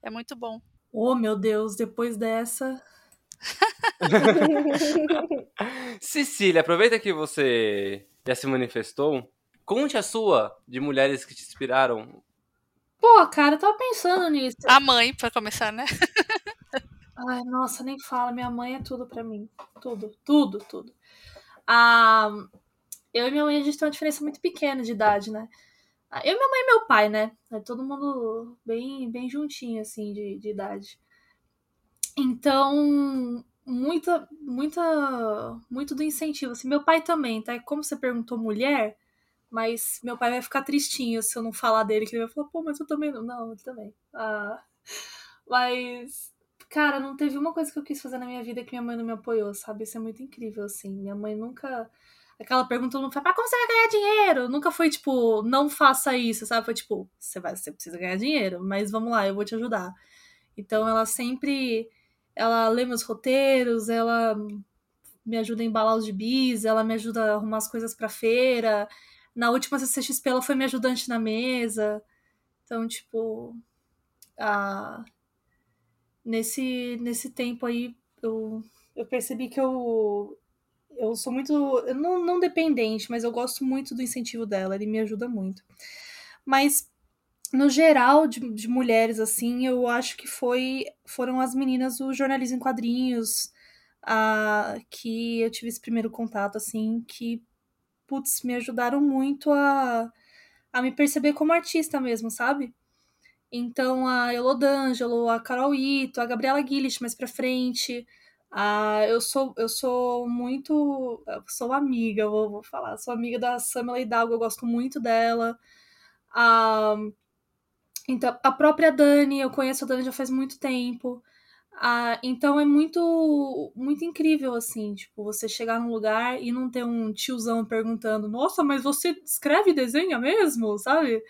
É muito bom. Oh, meu Deus, depois dessa, *laughs* Cecília, aproveita que você já se manifestou. Conte a sua de mulheres que te inspiraram. Pô, cara, eu tava pensando nisso. A mãe, para começar, né? *laughs* Ai, nossa, nem fala. Minha mãe é tudo para mim. Tudo, tudo, tudo. Ah, eu e minha mãe, a gente tem uma diferença muito pequena de idade, né? Eu, minha mãe e meu pai, né? É todo mundo bem, bem juntinho, assim, de, de idade. Então, muita, muita, muito do incentivo. Assim, meu pai também, tá? Como você perguntou mulher, mas meu pai vai ficar tristinho se eu não falar dele, que ele vai falar, pô, mas eu também não. Não, ele também. Ah, *laughs* mas, cara, não teve uma coisa que eu quis fazer na minha vida que minha mãe não me apoiou, sabe? Isso é muito incrível, assim. Minha mãe nunca. Aquela pergunta não foi, mas como você vai ganhar dinheiro? Nunca foi tipo, não faça isso, sabe? Foi tipo, você vai, você precisa ganhar dinheiro, mas vamos lá, eu vou te ajudar. Então ela sempre ela lê meus roteiros, ela me ajuda a embalar os gibis, ela me ajuda a arrumar as coisas pra feira. Na última CCXP ela foi minha ajudante na mesa. Então, tipo, a... nesse, nesse tempo aí eu, eu percebi que eu, eu sou muito. Eu não, não dependente, mas eu gosto muito do incentivo dela, ele me ajuda muito. Mas no geral de, de, mulheres assim eu acho que foi foram as meninas do jornalismo em quadrinhos a, que eu tive esse primeiro contato assim que putz me ajudaram muito a, a me perceber como artista mesmo sabe? Então a Elodângelo a Carol Ito a Gabriela Guilherme mais para frente a, eu sou eu sou muito eu sou amiga vou, vou falar sou amiga da Samela Hidalgo eu gosto muito dela a então, a própria Dani, eu conheço a Dani já faz muito tempo. Ah, então é muito muito incrível assim, tipo, você chegar num lugar e não ter um tiozão perguntando: "Nossa, mas você escreve e desenha mesmo?", sabe?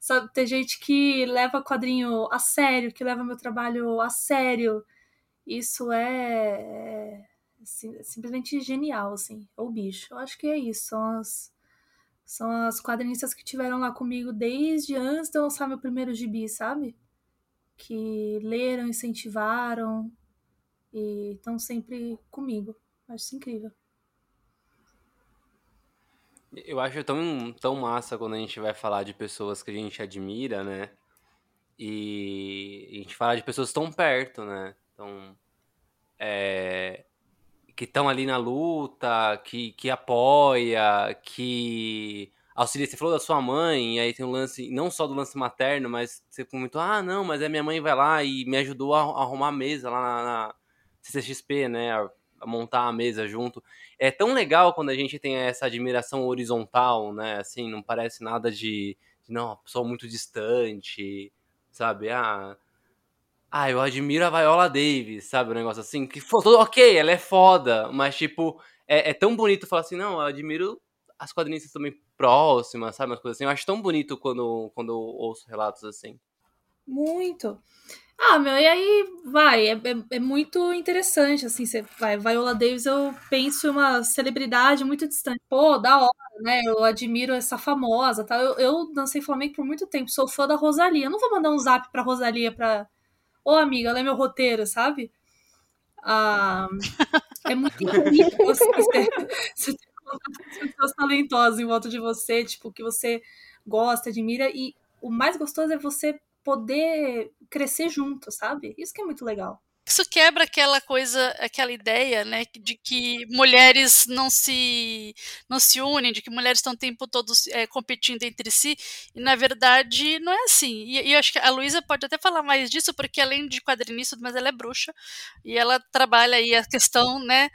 Sabe, ter gente que leva quadrinho a sério, que leva meu trabalho a sério. Isso é, é, é simplesmente genial, assim. É o bicho. Eu acho que é isso. São as, são as quadrinistas que tiveram lá comigo desde antes de eu lançar meu primeiro gibi, sabe? Que leram, incentivaram e estão sempre comigo. Acho isso incrível. Eu acho tão, tão massa quando a gente vai falar de pessoas que a gente admira, né? E a gente fala de pessoas tão perto, né? Então, é, que estão ali na luta, que, que apoia, que auxilia. Você falou da sua mãe, e aí tem um lance, não só do lance materno, mas você comentou, ah, não, mas a minha mãe vai lá e me ajudou a arrumar a mesa lá na, na CCXP, né? A, a montar a mesa junto. É tão legal quando a gente tem essa admiração horizontal, né? Assim, não parece nada de, de não, pessoa muito distante, sabe? Ah, ah, eu admiro a Viola Davis, sabe? Um negócio assim, que ok, ela é foda, mas tipo, é, é tão bonito falar assim, não, eu admiro as quadrinistas também próximas, sabe? Umas coisas assim. Eu acho tão bonito quando, quando ouço relatos assim. Muito. Ah, meu, e aí vai, é, é, é muito interessante, assim, você vai, Viola Davis, eu penso em uma celebridade muito distante. Pô, da hora, né? Eu admiro essa famosa, tá? Eu, eu dancei Flamengo por muito tempo, sou fã da Rosalia. Eu não vou mandar um zap pra Rosalia pra. Ô, amiga, lê meu roteiro, sabe? Ah, é muito bonito você, *laughs* você ter pessoas talentosas em volta de você, tipo, que você gosta, admira, e o mais gostoso é você poder crescer junto, sabe? Isso que é muito legal. Isso quebra aquela coisa, aquela ideia, né, de que mulheres não se não se unem, de que mulheres estão o tempo todo é, competindo entre si, e na verdade não é assim. E, e eu acho que a Luísa pode até falar mais disso, porque além de quadrinista, mas ela é bruxa, e ela trabalha aí a questão, né,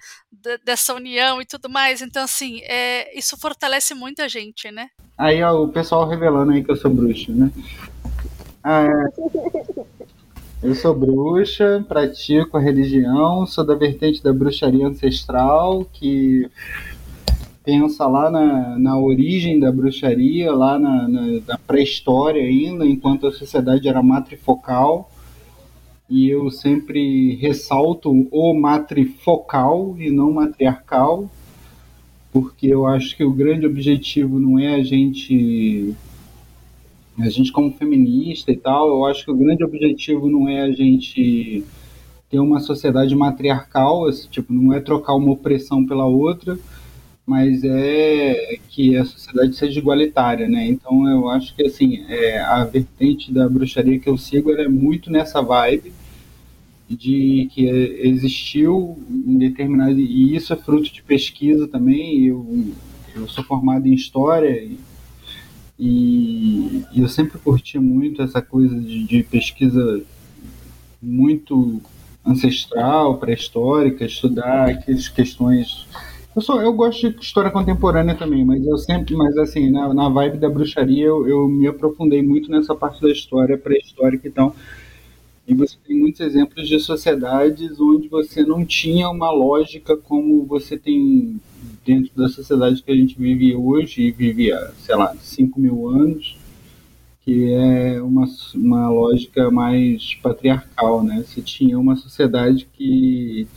dessa união e tudo mais. Então, assim, é, isso fortalece muito a gente, né? Aí ó, o pessoal revelando aí que eu sou bruxa, né? Ah, é. *laughs* Eu sou bruxa, pratico a religião, sou da vertente da bruxaria ancestral, que pensa lá na, na origem da bruxaria, lá na, na, na pré-história ainda, enquanto a sociedade era matrifocal. E eu sempre ressalto o matrifocal e não matriarcal, porque eu acho que o grande objetivo não é a gente a gente como feminista e tal, eu acho que o grande objetivo não é a gente ter uma sociedade matriarcal, esse, tipo, não é trocar uma opressão pela outra, mas é que a sociedade seja igualitária, né? Então eu acho que assim é, a vertente da bruxaria que eu sigo é muito nessa vibe de que existiu em determinado e isso é fruto de pesquisa também. Eu eu sou formado em história e, e eu sempre curti muito essa coisa de, de pesquisa muito ancestral, pré-histórica, estudar aquelas questões. Eu, sou, eu gosto de história contemporânea também, mas eu sempre, mas assim, na, na vibe da bruxaria, eu, eu me aprofundei muito nessa parte da história pré-histórica, então. E você tem muitos exemplos de sociedades onde você não tinha uma lógica como você tem dentro da sociedade que a gente vive hoje e vive há, sei lá, 5 mil anos, que é uma, uma lógica mais patriarcal, né? Você tinha uma sociedade que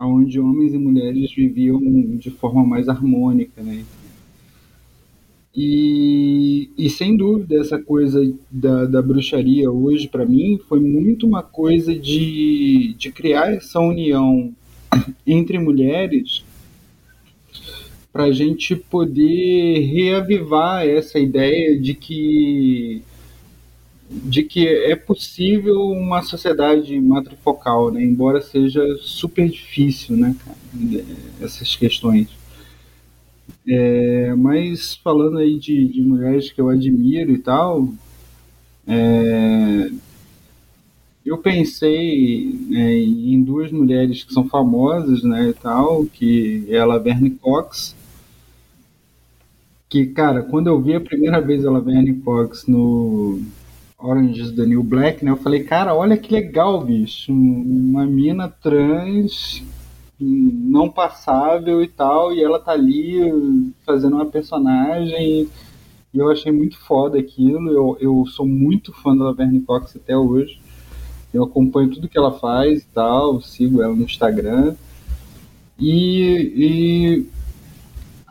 onde homens e mulheres viviam de forma mais harmônica, né? E, e sem dúvida essa coisa da, da bruxaria hoje para mim foi muito uma coisa de, de criar essa união entre mulheres para a gente poder reavivar essa ideia de que de que é possível uma sociedade matrifocal, né? embora seja super difícil, né, essas questões. É, mas falando aí de, de, mulheres que eu admiro e tal, é, eu pensei é, em duas mulheres que são famosas, né, e tal, que é a Laverne Cox que, cara, quando eu vi a primeira vez a Laverne Cox no Orange is the New Black, né, eu falei, cara, olha que legal, bicho, uma mina trans não passável e tal, e ela tá ali fazendo uma personagem, e eu achei muito foda aquilo, eu, eu sou muito fã da Laverne Cox até hoje, eu acompanho tudo que ela faz e tal, sigo ela no Instagram, e, e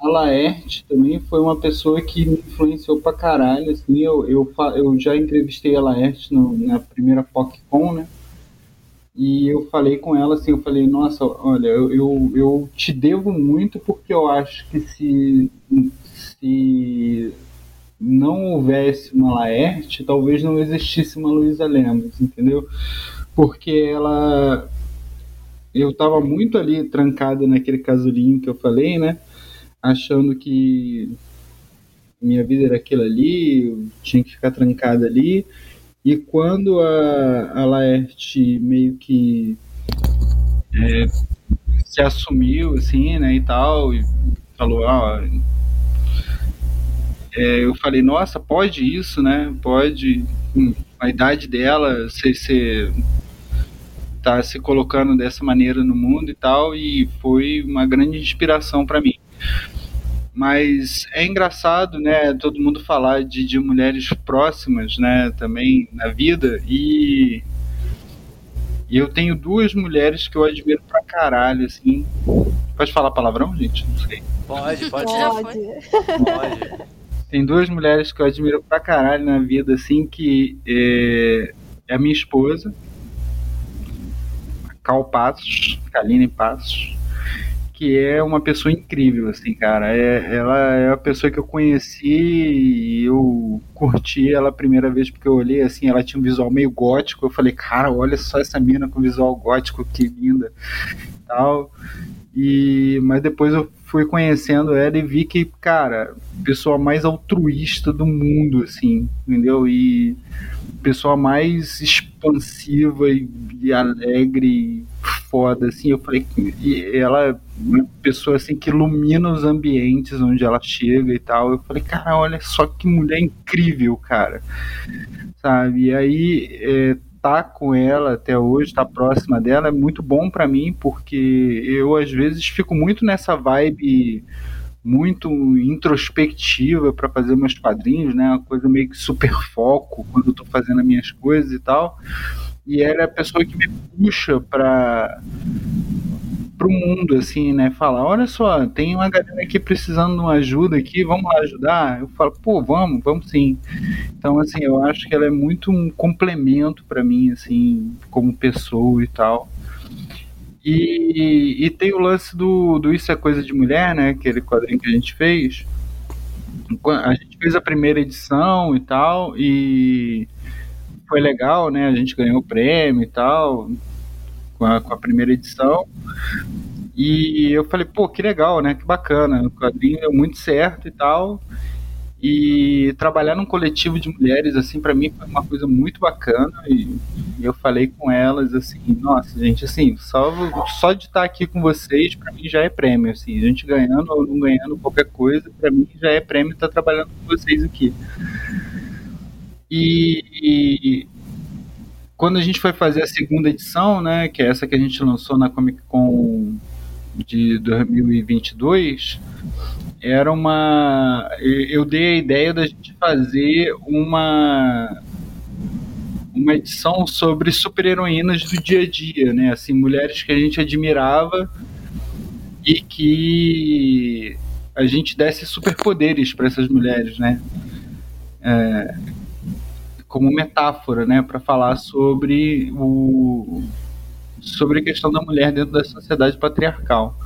a Laerte também foi uma pessoa que me influenciou pra caralho, assim, eu, eu, eu já entrevistei a Laerte no, na primeira PocCon, né, e eu falei com ela assim, eu falei, nossa, olha, eu, eu, eu te devo muito porque eu acho que se, se não houvesse uma Laerte, talvez não existisse uma Luísa Lemos, entendeu? Porque ela eu estava muito ali trancado naquele casulinho que eu falei, né? Achando que minha vida era aquilo ali, eu tinha que ficar trancada ali. E quando a, a Laerte meio que é, se assumiu, assim, né, e tal, e falou, ó, é, eu falei, nossa, pode isso, né? Pode. A idade dela, você, você tá se colocando dessa maneira no mundo e tal, e foi uma grande inspiração para mim. Mas é engraçado, né, todo mundo falar de, de mulheres próximas, né, também na vida, e, e eu tenho duas mulheres que eu admiro pra caralho, assim. Pode falar palavrão, gente? Não sei. Pode, pode. Pode. pode. Tem duas mulheres que eu admiro pra caralho na vida, assim, que é, é a minha esposa, a Cal Passos, Kaline Passos, que é uma pessoa incrível, assim, cara. É, ela é a pessoa que eu conheci e eu curti ela a primeira vez porque eu olhei, assim, ela tinha um visual meio gótico. Eu falei, cara, olha só essa mina com visual gótico, que linda tal. E, mas depois eu fui conhecendo ela e vi que, cara, pessoa mais altruísta do mundo, assim, entendeu? E pessoa mais expansiva e, e alegre e foda, assim. Eu falei, e ela é uma pessoa, assim, que ilumina os ambientes onde ela chega e tal. Eu falei, cara, olha só que mulher incrível, cara. Sabe? E aí, é, tá com ela até hoje, tá próxima dela, é muito bom para mim, porque eu às vezes fico muito nessa vibe muito introspectiva para fazer meus quadrinhos, né? Uma coisa meio que super foco quando eu tô fazendo as minhas coisas e tal. E ela é a pessoa que me puxa para pro mundo, assim, né? Falar, olha só, tem uma galera aqui precisando de uma ajuda aqui, vamos lá ajudar? Eu falo, pô, vamos, vamos sim. Então, assim, eu acho que ela é muito um complemento para mim, assim, como pessoa e tal. E, e tem o lance do, do Isso é Coisa de Mulher, né? Aquele quadrinho que a gente fez. A gente fez a primeira edição e tal, e foi legal, né? A gente ganhou o prêmio e tal com a, com a primeira edição. E eu falei, pô, que legal, né? Que bacana. O quadrinho deu muito certo e tal. E trabalhar num coletivo de mulheres, assim, para mim foi uma coisa muito bacana. E, eu falei com elas, assim, nossa, gente, assim, só, só de estar aqui com vocês, para mim já é prêmio. Assim, a gente ganhando ou não ganhando qualquer coisa, para mim já é prêmio estar trabalhando com vocês aqui. E, e quando a gente foi fazer a segunda edição, né, que é essa que a gente lançou na Comic Con de 2022, era uma. Eu dei a ideia da gente fazer uma uma edição sobre super-heroínas do dia a dia, né? Assim, mulheres que a gente admirava e que a gente desse superpoderes para essas mulheres, né? É, como metáfora, né, para falar sobre o sobre a questão da mulher dentro da sociedade patriarcal.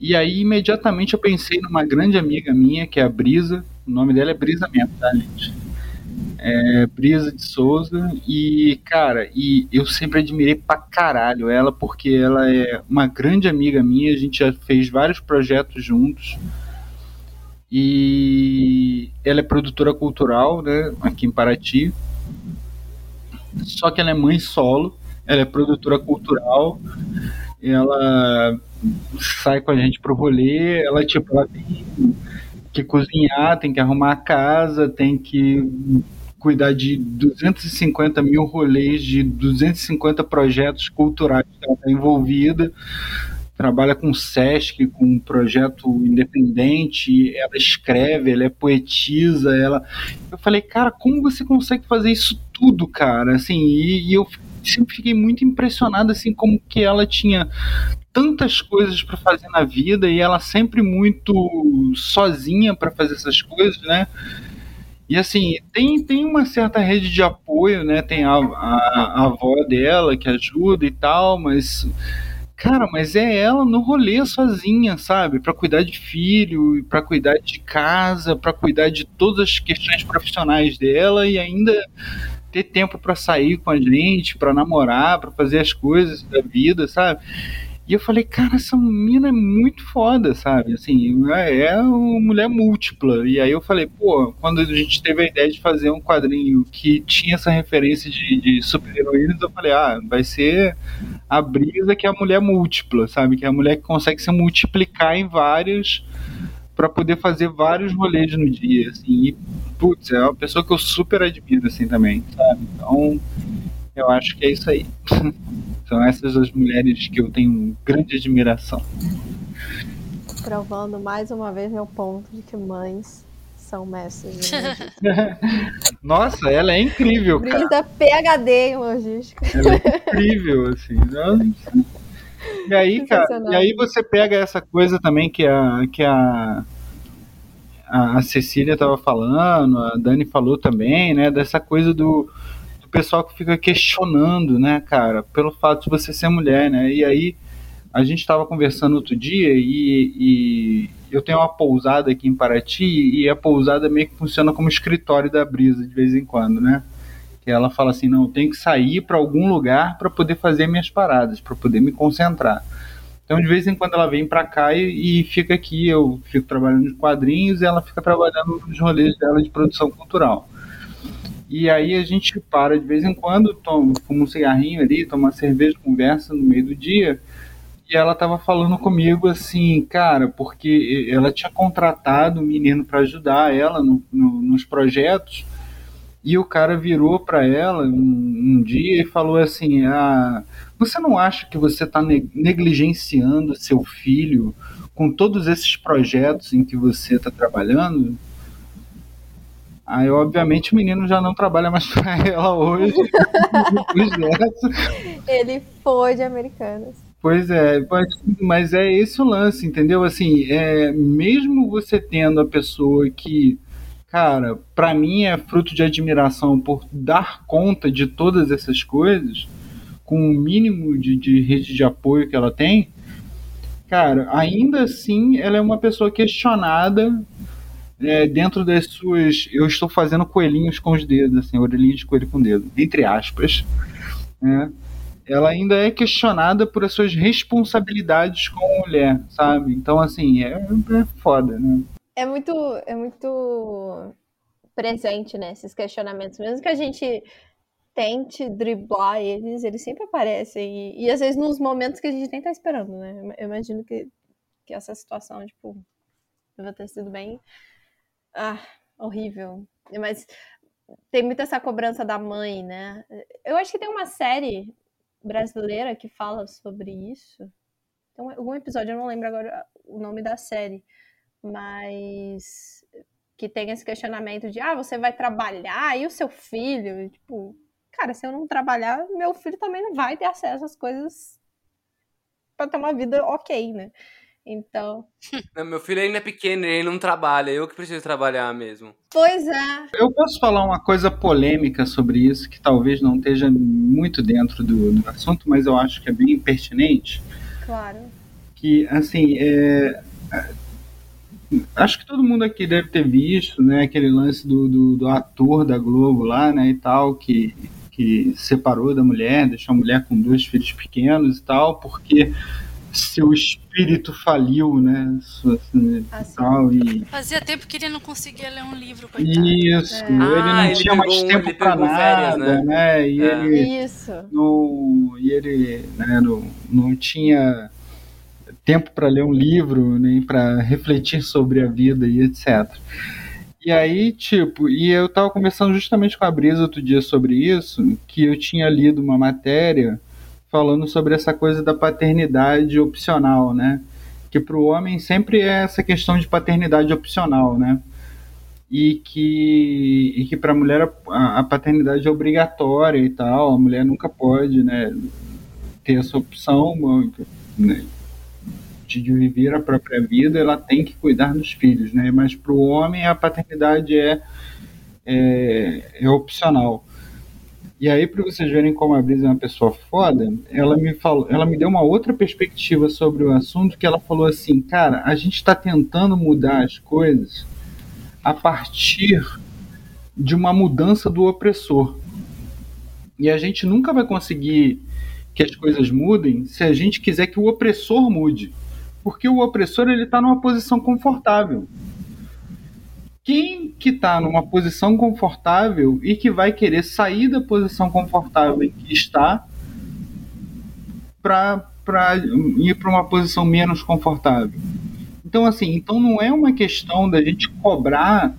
E aí imediatamente eu pensei numa grande amiga minha, que é a Brisa, o nome dela é Brisa mesmo, tá, gente? É, Brisa de Souza, e cara, e eu sempre admirei pra caralho ela, porque ela é uma grande amiga minha, a gente já fez vários projetos juntos. E ela é produtora cultural, né, aqui em Paraty. Só que ela é mãe solo, ela é produtora cultural, ela sai com a gente pro rolê, ela tipo, ela tem que cozinhar, tem que arrumar a casa, tem que cuidar de 250 mil rolês, de 250 projetos culturais que ela está envolvida trabalha com SESC, com um projeto independente, ela escreve, ela é poetisa, ela. Eu falei, cara, como você consegue fazer isso tudo, cara? Assim, e, e eu sempre fiquei muito impressionado assim como que ela tinha tantas coisas para fazer na vida e ela sempre muito sozinha para fazer essas coisas, né? E assim, tem, tem uma certa rede de apoio, né? Tem a, a, a avó dela que ajuda e tal, mas Cara, mas é ela no rolê sozinha, sabe? Para cuidar de filho, para cuidar de casa, para cuidar de todas as questões profissionais dela e ainda ter tempo para sair com a gente, para namorar, para fazer as coisas da vida, sabe? E eu falei, cara, essa menina é muito foda, sabe? Assim, é, é uma mulher múltipla. E aí eu falei, pô, quando a gente teve a ideia de fazer um quadrinho que tinha essa referência de, de super-heroínas, eu falei, ah, vai ser a brisa que é a mulher múltipla, sabe? Que é a mulher que consegue se multiplicar em vários para poder fazer vários rolês no dia, assim. E, putz, é uma pessoa que eu super admiro, assim, também, sabe? Então, eu acho que é isso aí. *laughs* São essas as mulheres que eu tenho grande admiração. Provando mais uma vez meu ponto de que mães são mestres. *laughs* Nossa, ela é incrível, cara. Brisa PHD em logística. Ela é incrível, assim. E aí, cara, e aí você pega essa coisa também que a, que a, a Cecília estava falando, a Dani falou também, né? Dessa coisa do, pessoal que fica questionando, né, cara, pelo fato de você ser mulher, né? E aí a gente estava conversando outro dia e, e, eu tenho uma pousada aqui em Paraty e a pousada meio que funciona como escritório da Brisa de vez em quando, né? Que ela fala assim, não, eu tenho que sair para algum lugar para poder fazer minhas paradas, para poder me concentrar. Então de vez em quando ela vem para cá e, e, fica aqui, eu fico trabalhando nos quadrinhos e ela fica trabalhando nos rolês dela de produção cultural. E aí a gente para de vez em quando, toma, fuma um cigarrinho ali, toma uma cerveja, conversa no meio do dia. E ela tava falando comigo assim, cara, porque ela tinha contratado um menino para ajudar ela no, no, nos projetos. E o cara virou para ela um, um, dia e falou assim: ah, Você não acha que você está negligenciando seu filho com todos esses projetos em que você está trabalhando? Aí, obviamente, o menino já não trabalha mais *laughs* para ela hoje. Ele foi de Americanas. Pois é, mas é esse o lance, entendeu? Assim, é, mesmo você tendo a pessoa que, cara, para mim é fruto de admiração por dar conta de todas essas coisas, com o mínimo de, de rede de apoio que ela tem, cara, ainda assim ela é uma pessoa questionada é, dentro das suas. Eu estou fazendo coelhinhos com os dedos, assim, orelhinhas de coelho com dedo, entre aspas. Né? Ela ainda é questionada por as suas responsabilidades como mulher, sabe? Então, assim, é, é foda, né? É muito, é muito presente, né? Esses questionamentos. Mesmo que a gente tente driblar eles, eles sempre aparecem. E, e às vezes nos momentos que a gente nem tá esperando, né? Eu imagino que, que essa situação, tipo, deve ter sido bem ah, horrível. Mas tem muito essa cobrança da mãe, né? Eu acho que tem uma série brasileira que fala sobre isso. Então, algum episódio, eu não lembro agora o nome da série, mas que tem esse questionamento de ah, você vai trabalhar e o seu filho, tipo, cara, se eu não trabalhar, meu filho também não vai ter acesso às coisas para ter uma vida ok, né? Então. Não, meu filho ainda é pequeno, ele não trabalha, eu que preciso trabalhar mesmo. Pois é. Eu posso falar uma coisa polêmica sobre isso, que talvez não esteja muito dentro do, do assunto, mas eu acho que é bem pertinente. Claro. Que, assim, é, acho que todo mundo aqui deve ter visto, né, aquele lance do, do, do, ator da Globo lá, né, e tal, que, que separou da mulher, deixou a mulher com dois filhos pequenos e tal, porque seu espírito faliu, né? Assim, assim. Tal, e... Fazia tempo que ele não conseguia ler um livro, coitado. Isso, é. ele não ah, tinha mais tempo para nada, né? né? E é. ele Isso. Não, e ele né, não, não tinha tempo para ler um livro, nem para refletir sobre a vida e etc. E aí, tipo, e eu tava conversando justamente com a Brisa outro dia sobre isso, que eu tinha lido uma matéria falando sobre essa coisa da paternidade opcional, né? Que para o homem sempre é essa questão de paternidade opcional, né? E que, e que para a mulher a, paternidade é obrigatória e tal, a mulher nunca pode né, ter essa opção né, de viver a própria vida, ela tem que cuidar dos filhos, né? Mas para o homem a paternidade é, é, é opcional. E aí, para vocês verem como a Brisa é uma pessoa foda, ela me falou, ela me deu uma outra perspectiva sobre o assunto, que ela falou assim, cara, a gente está tentando mudar as coisas a partir de uma mudança do opressor. E a gente nunca vai conseguir que as coisas mudem se a gente quiser que o opressor mude. Porque o opressor ele está numa posição confortável. Quem que está numa posição confortável e que vai querer sair da posição confortável em que está para ir para uma posição menos confortável? Então, assim, então não é uma questão da gente cobrar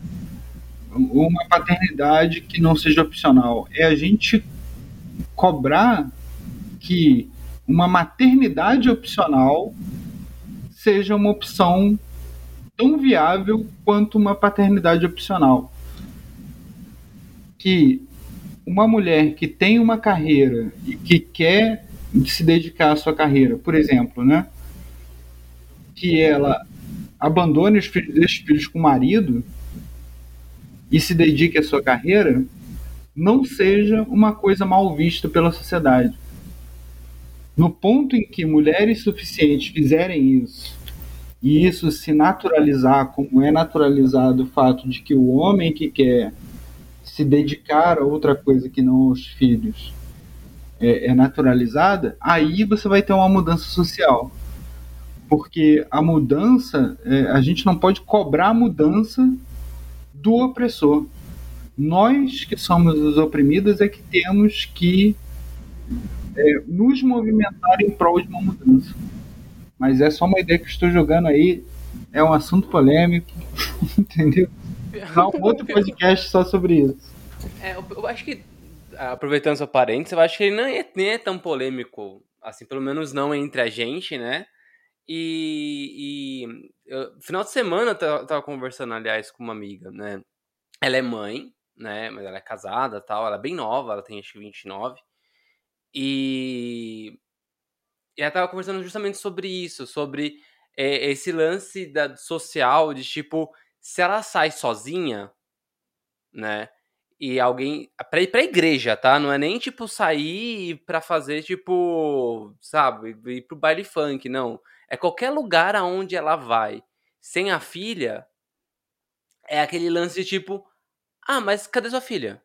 uma paternidade que não seja opcional. É a gente cobrar que uma maternidade opcional seja uma opção tão viável quanto uma paternidade opcional. Que uma mulher que tem uma carreira e que quer se dedicar à sua carreira, por exemplo, né? Que ela abandone os filhos, filhos com o marido e se dedique à sua carreira, não seja uma coisa mal vista pela sociedade. No ponto em que mulheres suficientes fizerem isso, e isso se naturalizar, como é naturalizado o fato de que o homem que quer se dedicar a outra coisa que não aos filhos é, é naturalizada, aí você vai ter uma mudança social. Porque a mudança, é, a gente não pode cobrar a mudança do opressor. Nós que somos os oprimidos é que temos que é, nos movimentar em prol de uma mudança. Mas é só uma ideia que estou jogando aí. É um assunto polêmico, *laughs* entendeu? Há um outro podcast só sobre isso. É, eu, acho que, aproveitando seu parênteses, eu acho que ele não é, nem é tão polêmico, assim, pelo menos não entre a gente, né? E, e eu, final de semana eu tava, conversando, aliás, com uma amiga, né? Ela é mãe, né? Mas ela é casada tal. Ela é bem nova, ela tem acho que 29. E, e ela tava conversando justamente sobre isso, sobre é, esse lance da, social de tipo, se ela sai sozinha, né? E alguém. Pra ir pra igreja, tá? Não é nem tipo sair pra fazer, tipo, sabe, ir pro baile funk, não. É qualquer lugar aonde ela vai sem a filha. É aquele lance de tipo, ah, mas cadê sua filha?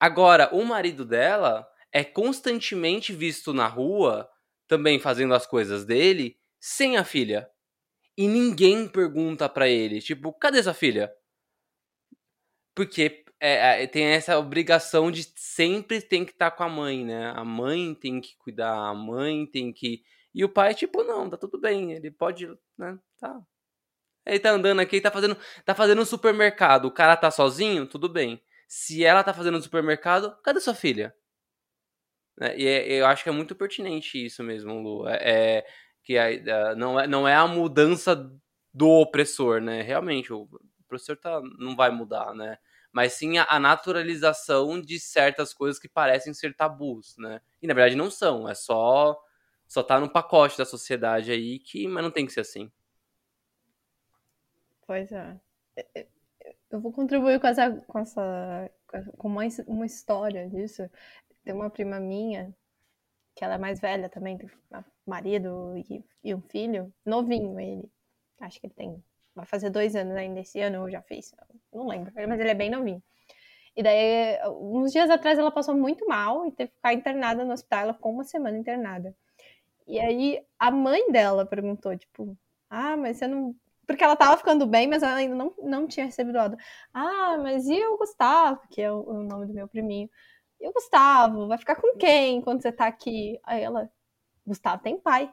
Agora, o marido dela é constantemente visto na rua, também fazendo as coisas dele, sem a filha. E ninguém pergunta para ele, tipo, cadê sua filha? Porque é, é, tem essa obrigação de sempre tem que estar tá com a mãe, né? A mãe tem que cuidar, a mãe tem que. E o pai, tipo, não, tá tudo bem, ele pode, né? Tá. Ele tá andando aqui, tá fazendo, tá fazendo um supermercado, o cara tá sozinho, tudo bem. Se ela tá fazendo um supermercado, cadê sua filha? Né, e é, eu acho que é muito pertinente isso mesmo, Lu. É, é que a, não, é, não é a mudança do opressor, né? Realmente, o opressor tá, não vai mudar, né? Mas sim a, a naturalização de certas coisas que parecem ser tabus, né? E na verdade não são, é só só tá no pacote da sociedade aí que, mas não tem que ser assim. Pois é. Eu vou contribuir com essa, com essa, com uma história disso. Tem uma prima minha, que ela é mais velha também, tem marido e, e um filho, novinho ele. Acho que ele tem, vai fazer dois anos ainda esse ano, ou já fez, não lembro, mas ele é bem novinho. E daí, uns dias atrás, ela passou muito mal e teve que ficar internada no hospital. Ela ficou uma semana internada. E aí, a mãe dela perguntou, tipo, ah, mas você não. Porque ela tava ficando bem, mas ela ainda não, não tinha recebido o Ah, mas e o Gustavo, que é o, o nome do meu priminho? E o Gustavo, vai ficar com quem quando você tá aqui? Aí ela, Gustavo tem pai.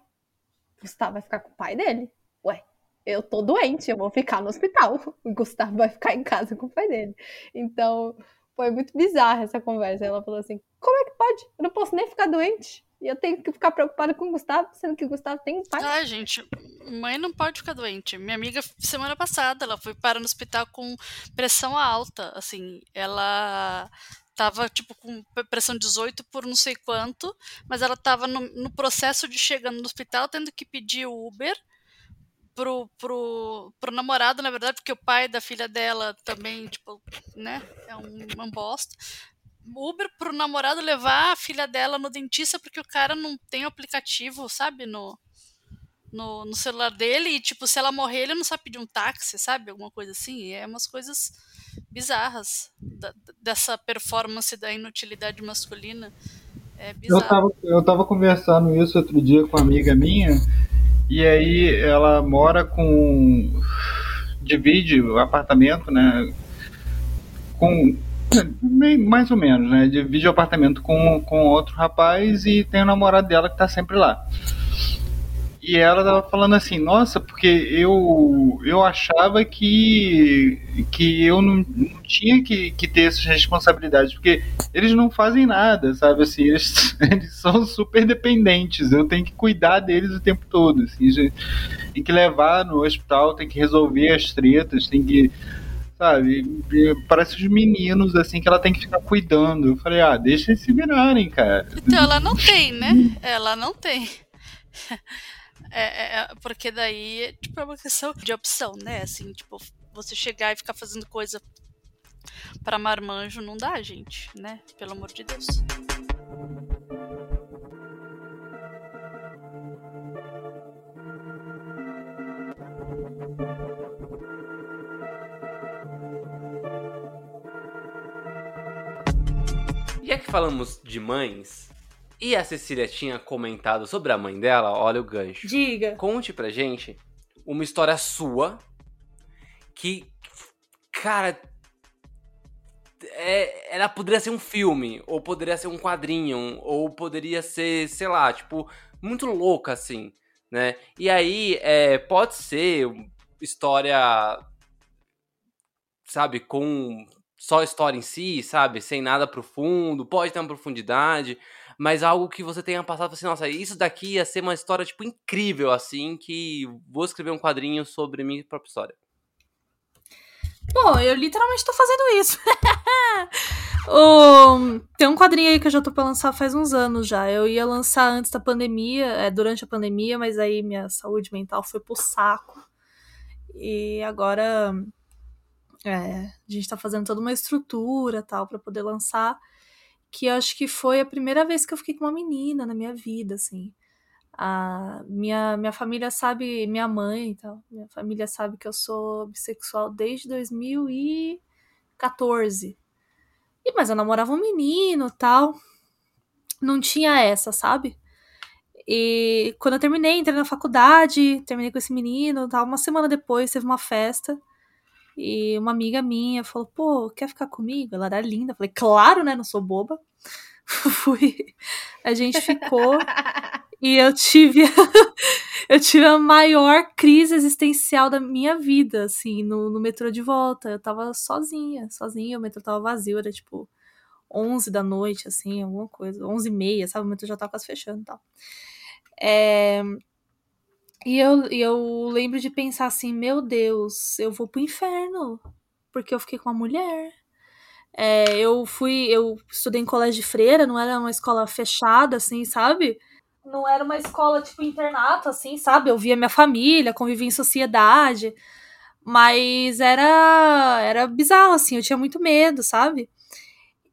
Gustavo vai ficar com o pai dele. Ué, eu tô doente, eu vou ficar no hospital. O *laughs* Gustavo vai ficar em casa com o pai dele. Então, foi muito bizarra essa conversa. Ela falou assim: como é que pode? Eu não posso nem ficar doente. E eu tenho que ficar preocupada com o Gustavo, sendo que o Gustavo tem pai. Ah, gente, mãe não pode ficar doente. Minha amiga, semana passada, ela foi parar no hospital com pressão alta. Assim, ela tava tipo com pressão 18 por não sei quanto, mas ela tava no, no processo de chegando no hospital tendo que pedir Uber pro, pro, pro namorado, na verdade, porque o pai da filha dela também, tipo, né, é um, um bosta. Uber pro namorado levar a filha dela no dentista porque o cara não tem o aplicativo, sabe, no, no, no celular dele e, tipo, se ela morrer, ele não sabe pedir um táxi, sabe? Alguma coisa assim. É umas coisas bizarras da, dessa performance da inutilidade masculina. É Eu tava, eu tava conversando isso outro dia com uma amiga minha, e aí ela mora com. divide o apartamento, né? Com. Mais ou menos, né? Divide o apartamento com, com outro rapaz e tem o namorado dela que tá sempre lá. E ela tava falando assim, nossa, porque eu, eu achava que, que eu não, não tinha que, que ter essas responsabilidades, porque eles não fazem nada, sabe? Assim, eles, *laughs* eles são super dependentes, eu tenho que cuidar deles o tempo todo. Assim, tem que levar no hospital, tem que resolver as tretas, tem que. Sabe? Parece os meninos, assim, que ela tem que ficar cuidando. Eu falei, ah, deixa eles se virarem, cara. Então ela não tem, né? Ela não tem. *laughs* É, é, é, porque daí é, tipo, é uma questão de opção, né? Assim, tipo, você chegar e ficar fazendo coisa pra marmanjo não dá, gente, né? Pelo amor de Deus. Já que falamos de mães, e a Cecília tinha comentado sobre a mãe dela, olha o gancho. Diga. Conte pra gente uma história sua que, cara, é- ela poderia ser um filme, ou poderia ser um quadrinho, ou poderia ser, sei lá, tipo, muito louca assim, né? E aí, é, pode ser história, sabe, com só história em si, sabe, sem nada profundo, pode ter uma profundidade, mas algo que você tenha passado assim, nossa, isso daqui ia ser uma história, tipo, incrível, assim, que vou escrever um quadrinho sobre minha própria história. Bom, eu literalmente tô fazendo isso. *laughs* Tem um quadrinho aí que eu já tô pra lançar faz uns anos já. Eu ia lançar antes da pandemia, é, durante a pandemia, mas aí minha saúde mental foi pro saco. E agora é, a gente tá fazendo toda uma estrutura tal pra poder lançar. Que acho que foi a primeira vez que eu fiquei com uma menina na minha vida, assim. A minha, minha família sabe, minha mãe e tal, minha família sabe que eu sou bissexual desde 2014. E, mas eu namorava um menino tal. Não tinha essa, sabe? E quando eu terminei, entrei na faculdade, terminei com esse menino tal. Uma semana depois teve uma festa. E uma amiga minha falou: pô, quer ficar comigo? Ela era linda. Eu falei: claro, né? Não sou boba. *laughs* Fui. A gente ficou. *laughs* E eu tive *laughs* eu tive a maior crise existencial da minha vida, assim, no, no metrô de volta. Eu tava sozinha, sozinha, o metrô tava vazio, era tipo 11 da noite, assim, alguma coisa, 11 e meia, sabe? O metrô já tava quase fechando e tal. É, E eu, eu lembro de pensar assim, meu Deus, eu vou pro inferno, porque eu fiquei com uma mulher. É, eu fui, eu estudei em colégio de freira, não era uma escola fechada, assim, sabe? Não era uma escola tipo internato, assim, sabe? Eu via minha família, convivia em sociedade, mas era era bizarro, assim, eu tinha muito medo, sabe?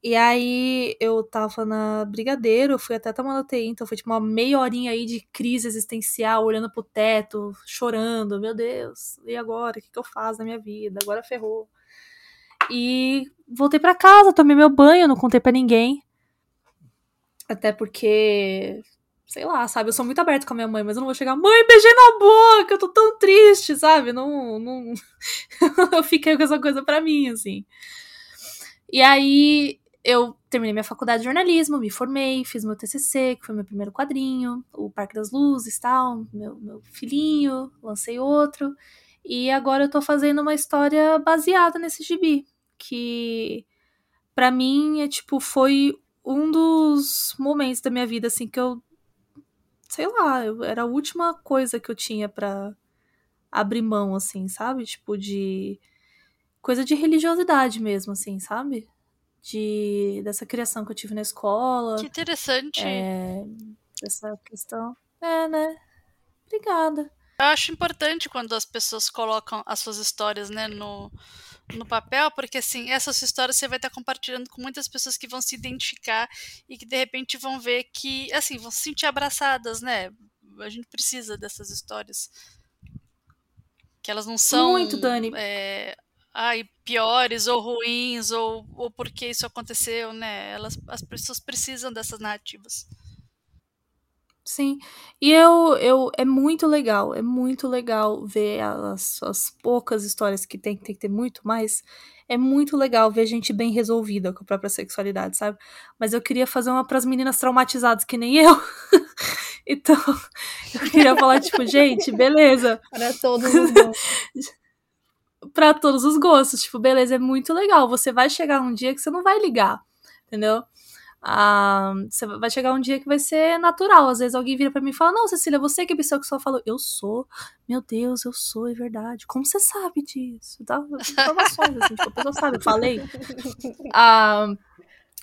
E aí eu tava na Brigadeiro, eu fui até Tamanotei, então foi tipo uma meia horinha aí de crise existencial, olhando pro teto, chorando, meu Deus, e agora? O que, que eu faço na minha vida? Agora ferrou. E voltei pra casa, tomei meu banho, não contei pra ninguém. Até porque, sei lá, sabe? Eu sou muito aberta com a minha mãe, mas eu não vou chegar, mãe, beijei na boca, eu tô tão triste, sabe? Não. não... *laughs* eu fiquei com essa coisa pra mim, assim. E aí eu terminei minha faculdade de jornalismo, me formei, fiz meu TCC, que foi meu primeiro quadrinho, o Parque das Luzes tal, meu, meu filhinho, lancei outro. E agora eu tô fazendo uma história baseada nesse gibi, que para mim é tipo foi um dos momentos da minha vida assim que eu sei lá, eu, era a última coisa que eu tinha para abrir mão assim, sabe? Tipo de coisa de religiosidade mesmo assim, sabe? De dessa criação que eu tive na escola. Que interessante. É, essa questão. É, né? Obrigada. Eu acho importante quando as pessoas colocam as suas histórias, né, no, no papel, porque assim, essas histórias você vai estar compartilhando com muitas pessoas que vão se identificar e que de repente vão ver que, assim, vão se sentir abraçadas, né? A gente precisa dessas histórias. Que elas não são Muito, Dani. é, ai, piores ou ruins, ou, ou por que isso aconteceu, né? Elas, as pessoas precisam dessas narrativas. Sim. E eu, eu é muito legal, é muito legal ver as, as poucas histórias que tem, tem que ter muito mais. É muito legal ver gente bem resolvida com a própria sexualidade, sabe? Mas eu queria fazer uma para as meninas traumatizadas que nem eu. *laughs* então, eu queria falar, tipo, gente, beleza. *laughs* Para todos os. *laughs* para todos os gostos. Tipo, beleza, é muito legal. Você vai chegar um dia que você não vai ligar, entendeu? Ah, você vai chegar um dia que vai ser natural. Às vezes alguém vira para mim e fala: Não, Cecília, você que é bissexual. Falou: Eu sou. Meu Deus, eu sou, é verdade. Como você sabe disso? Dá informações, assim, tipo, a pessoa sabe, eu falei. *laughs* Ah,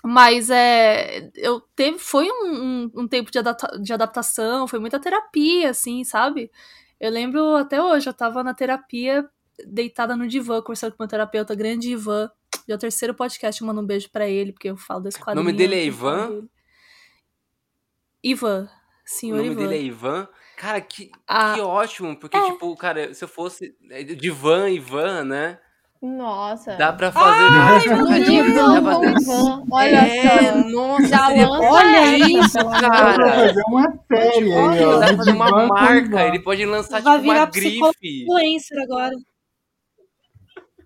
mas é. Eu teve. Foi um, um, um tempo de, adapta, de adaptação, foi muita terapia, assim, sabe? Eu lembro até hoje, eu tava na terapia, deitada no divã, conversando com meu terapeuta, grande Ivan é o terceiro podcast, eu mando um beijo para ele, porque eu falo desse quadrinho. O nome dele é Ivan? Ivan. Senhor Ivan. O nome Ivan. dele é Ivan? Cara, que, ah, que ótimo, porque, é. tipo, cara, se eu fosse Divan, Ivan, né? Nossa. Dá pra fazer. Ai, no Divan com Ivan. Olha é, só. Nossa, Já seria... lança olha isso, cara. Dá pra fazer uma série aí, ó. Dá pra fazer uma marca, Ivan. ele pode lançar, Vai tipo, uma virar grife. influencer agora.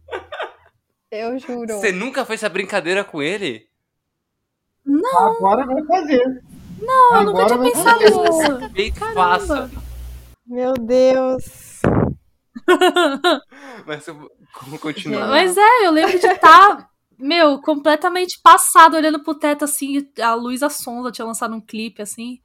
*laughs* Eu juro. Você nunca fez essa brincadeira com ele? Não, Agora vai fazer. não, eu nunca Agora tinha pensado nisso. Faça. Meu Deus. *laughs* Mas eu continua. Mas é, eu lembro de estar, meu, completamente passado, olhando pro teto, assim, a Luísa Sonza tinha lançado um clipe, assim,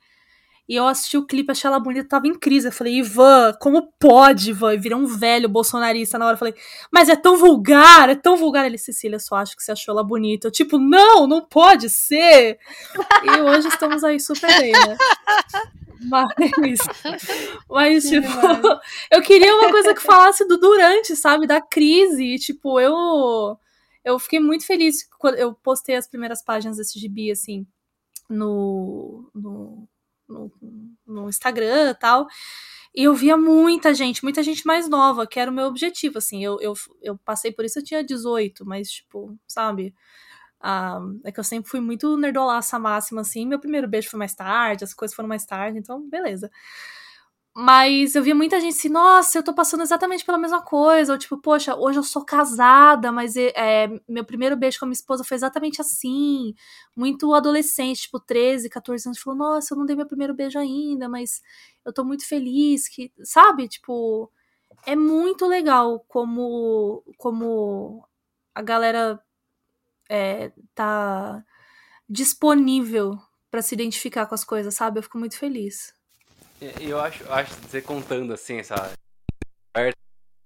e eu assisti o clipe, achei ela bonita, tava em crise, eu falei, Ivan, como pode, Ivan? E virei um velho bolsonarista na hora, eu falei, mas é tão vulgar, é tão vulgar. Ele, Cecília, só acho que você achou ela bonita. Eu, tipo, não, não pode ser! e hoje estamos aí super bem, né? Mas, mas tipo, eu queria uma coisa que falasse do durante, sabe? Da crise. E, tipo, eu eu fiquei muito feliz quando eu postei as primeiras páginas desse gibi, assim, no, no, no, no Instagram e tal. E eu via muita gente, muita gente mais nova, que era o meu objetivo, assim. Eu, eu, eu passei por isso, eu tinha 18, mas, tipo, sabe? Ah, é que eu sempre fui muito nerdolaça máxima, assim. Meu primeiro beijo foi mais tarde, as coisas foram mais tarde, então, beleza. Mas eu via muita gente assim, nossa, eu tô passando exatamente pela mesma coisa. Ou tipo, poxa, hoje eu sou casada, mas é, meu primeiro beijo com a minha esposa foi exatamente assim. Muito adolescente, tipo, 13, 14 anos, falou, nossa, eu não dei meu primeiro beijo ainda, mas eu tô muito feliz que. Sabe? Tipo, é muito legal como, como a galera é, tá disponível para se identificar com as coisas, sabe? Eu fico muito feliz. Eu acho, acho você contando assim, essa.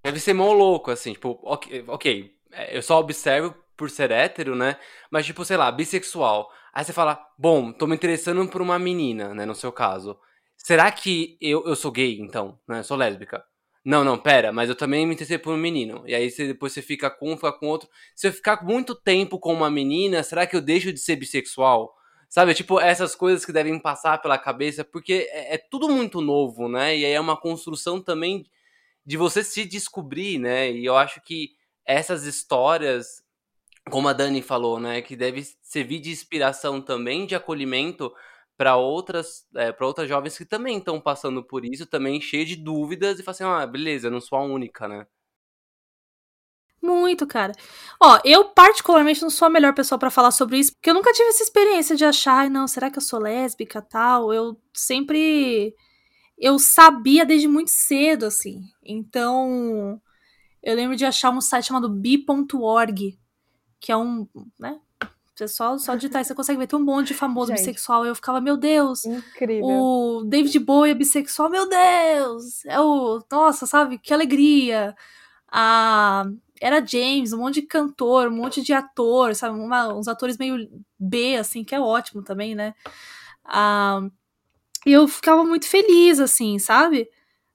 Deve ser mó louco, assim, tipo, ok, ok, eu só observo por ser hétero, né? Mas, tipo, sei lá, bissexual. Aí você fala, bom, tô me interessando por uma menina, né? No seu caso. Será que eu, eu sou gay, então? Né? Eu sou lésbica? Não, não, pera, mas eu também me interessei por um menino. E aí você, depois você fica com um, fica com outro. Se eu ficar muito tempo com uma menina, será que eu deixo de ser bissexual? Sabe, tipo, essas coisas que devem passar pela cabeça, porque é, é, tudo muito novo, né? E aí é uma construção também de você se descobrir, né? E eu acho que essas histórias, como a Dani falou, né, que deve servir de inspiração também, de acolhimento para outras, é, para outras jovens que também estão passando por isso, também cheio de dúvidas e falam assim, ah, beleza, não sou a única, né? Muito, cara. Ó, eu particularmente não sou a melhor pessoa para falar sobre isso, porque eu nunca tive essa experiência de achar, não, será que eu sou lésbica, tal? Eu sempre eu sabia desde muito cedo, assim. Então, eu lembro de achar um site chamado bi.org, que é um, né? Pessoal, só digitar, você consegue ver, tem um monte de famoso Gente. bissexual. Eu ficava, meu Deus, Incrível. o David Bowie é bissexual, meu Deus! É o. Nossa, sabe? Que alegria! A. Era James, um monte de cantor, um monte de ator, sabe? Uma- uns atores meio B, assim, que é ótimo também, né? Ah, e eu ficava muito feliz, assim, sabe?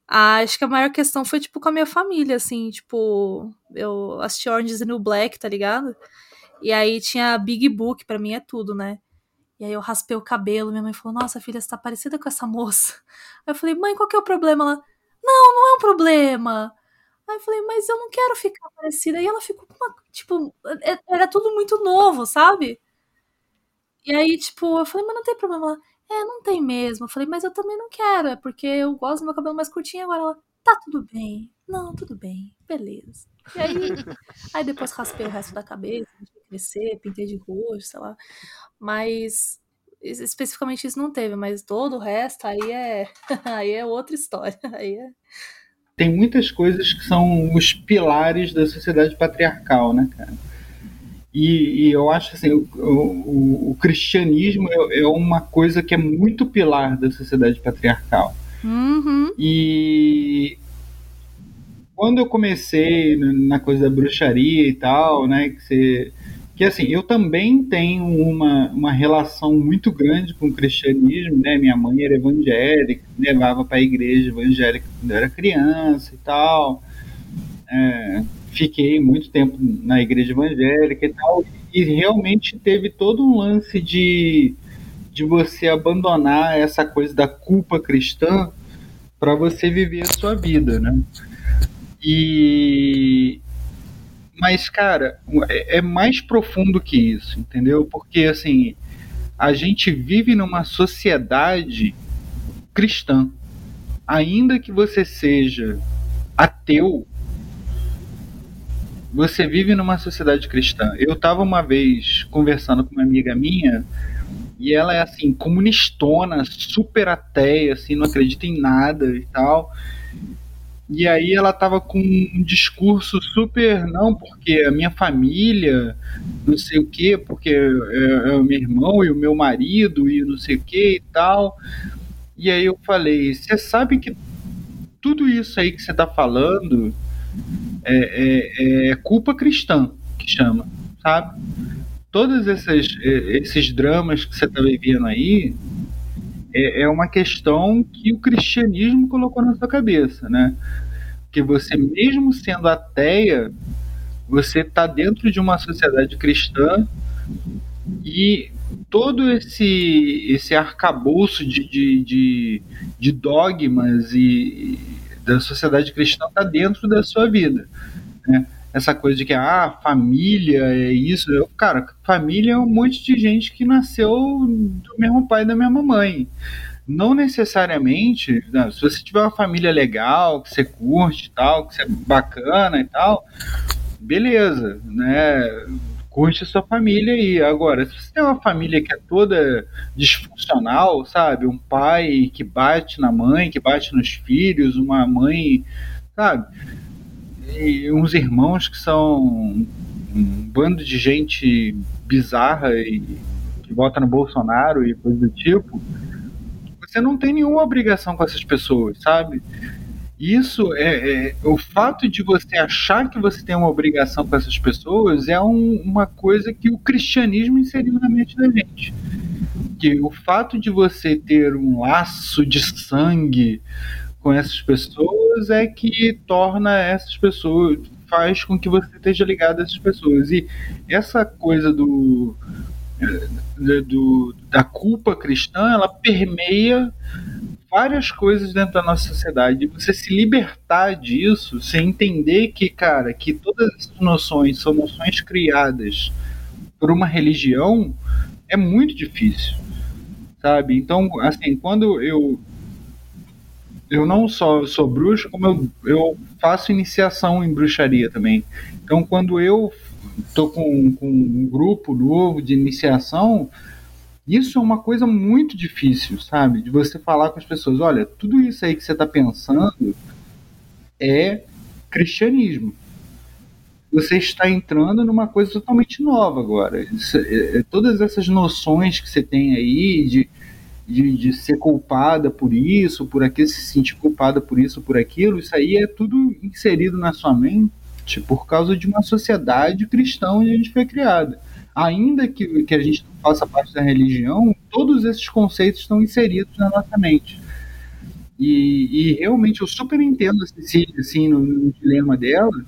Ah, acho que a maior questão foi, tipo, com a minha família, assim, tipo, eu assisti Orange is the New Black, tá ligado? E aí tinha Big Book, pra mim é tudo, né? E aí eu raspei o cabelo, minha mãe falou, nossa, filha, você tá parecida com essa moça. Aí eu falei, mãe, qual que é o problema? Ela, não, não é um problema. Aí eu falei, mas eu não quero ficar parecida. E ela ficou com uma. Tipo, é, era tudo muito novo, sabe? E aí, tipo, eu falei, mas não tem problema. Ela, é, não tem mesmo. Eu falei, mas eu também não quero, é porque eu gosto do meu cabelo mais curtinho agora. Ela, tá tudo bem. Não, tudo bem, beleza. E aí, *laughs* aí depois raspei o resto da cabeça, crescer, pintei de roxo, sei lá. Mas especificamente isso não teve, mas todo o resto aí é *laughs* aí é outra história. *laughs* Aí é... Tem muitas coisas que são os pilares da sociedade patriarcal, né, cara? E, e eu acho assim, o, o, o cristianismo é, é, uma coisa que é muito pilar da sociedade patriarcal. Uhum. E quando eu comecei na coisa da bruxaria e tal, né, que você que assim, eu também tenho uma, uma relação muito grande com o cristianismo, né? Minha mãe era evangélica, levava para a igreja evangélica quando eu era criança e tal. É, fiquei muito tempo na igreja evangélica e tal, e realmente teve todo um lance de, de você abandonar essa coisa da culpa cristã para você viver a sua vida, né? E, mas, cara, é, é mais profundo que isso, entendeu? Porque, assim, a gente vive numa sociedade cristã. Ainda que você seja ateu, você vive numa sociedade cristã. Eu estava uma vez conversando com uma amiga minha e ela é assim comunistona, super ateia, assim, não acredita em nada e tal. E aí ela tava com um discurso super, não, porque a minha família, não sei o quê, porque é, é o meu irmão e o meu marido e não sei o quê e tal. E aí eu falei, você sabe que tudo isso aí que você tá falando é, é, é culpa cristã, que chama, sabe? Todos esses, esses dramas que você tá vivendo aí, é, é uma questão que o cristianismo colocou na sua cabeça, né? Que você, mesmo sendo ateia, você está dentro de uma sociedade cristã e todo esse, esse arcabouço de, de, de, de dogmas e, da sociedade cristã está dentro da sua vida. Né? Essa coisa de que ah, família é isso. Eu, cara, família é um monte de gente que nasceu do mesmo pai e da mesma mãe. Não necessariamente, não, né, se você tiver uma família legal, que você curte e tal, que você é bacana e tal, beleza, né? Curte a sua família aí. Agora, se você tem uma família que é toda disfuncional, sabe? Um pai que bate na mãe, que bate nos filhos, uma mãe, sabe? E uns irmãos que são um bando de gente bizarra e que vota no Bolsonaro e coisa do tipo, você não tem nenhuma obrigação com essas pessoas, sabe? Isso é, é, o fato de você achar que você tem uma obrigação com essas pessoas é um, uma coisa que o cristianismo inseriu na mente da gente. Que o fato de você ter um laço de sangue com essas pessoas é que torna essas pessoas, faz com que você esteja ligado a essas pessoas. E essa coisa do, eh, do da culpa cristã, ela permeia várias coisas dentro da nossa sociedade. Você se libertar disso, você entender que, cara, que todas essas noções são noções criadas por uma religião, é muito difícil. Sabe? Então, assim, quando eu eu não só sou bruxo, como eu, eu faço iniciação em bruxaria também. Então, quando eu tô com, com um grupo novo de iniciação, isso é uma coisa muito difícil, sabe? De você falar com as pessoas, olha, tudo isso aí que você está pensando é cristianismo. Você está entrando numa coisa totalmente nova agora. Isso, é, é, todas essas noções que você tem aí de de, de ser culpada por isso, por aquilo, se sentir culpada por isso, por aquilo, isso aí é tudo inserido na sua mente por causa de uma sociedade cristã onde a gente foi criada. Ainda que, que a gente não faça parte da religião, todos esses conceitos estão inseridos na nossa mente. E, e realmente eu super entendo assim, assim no, no dilema dela,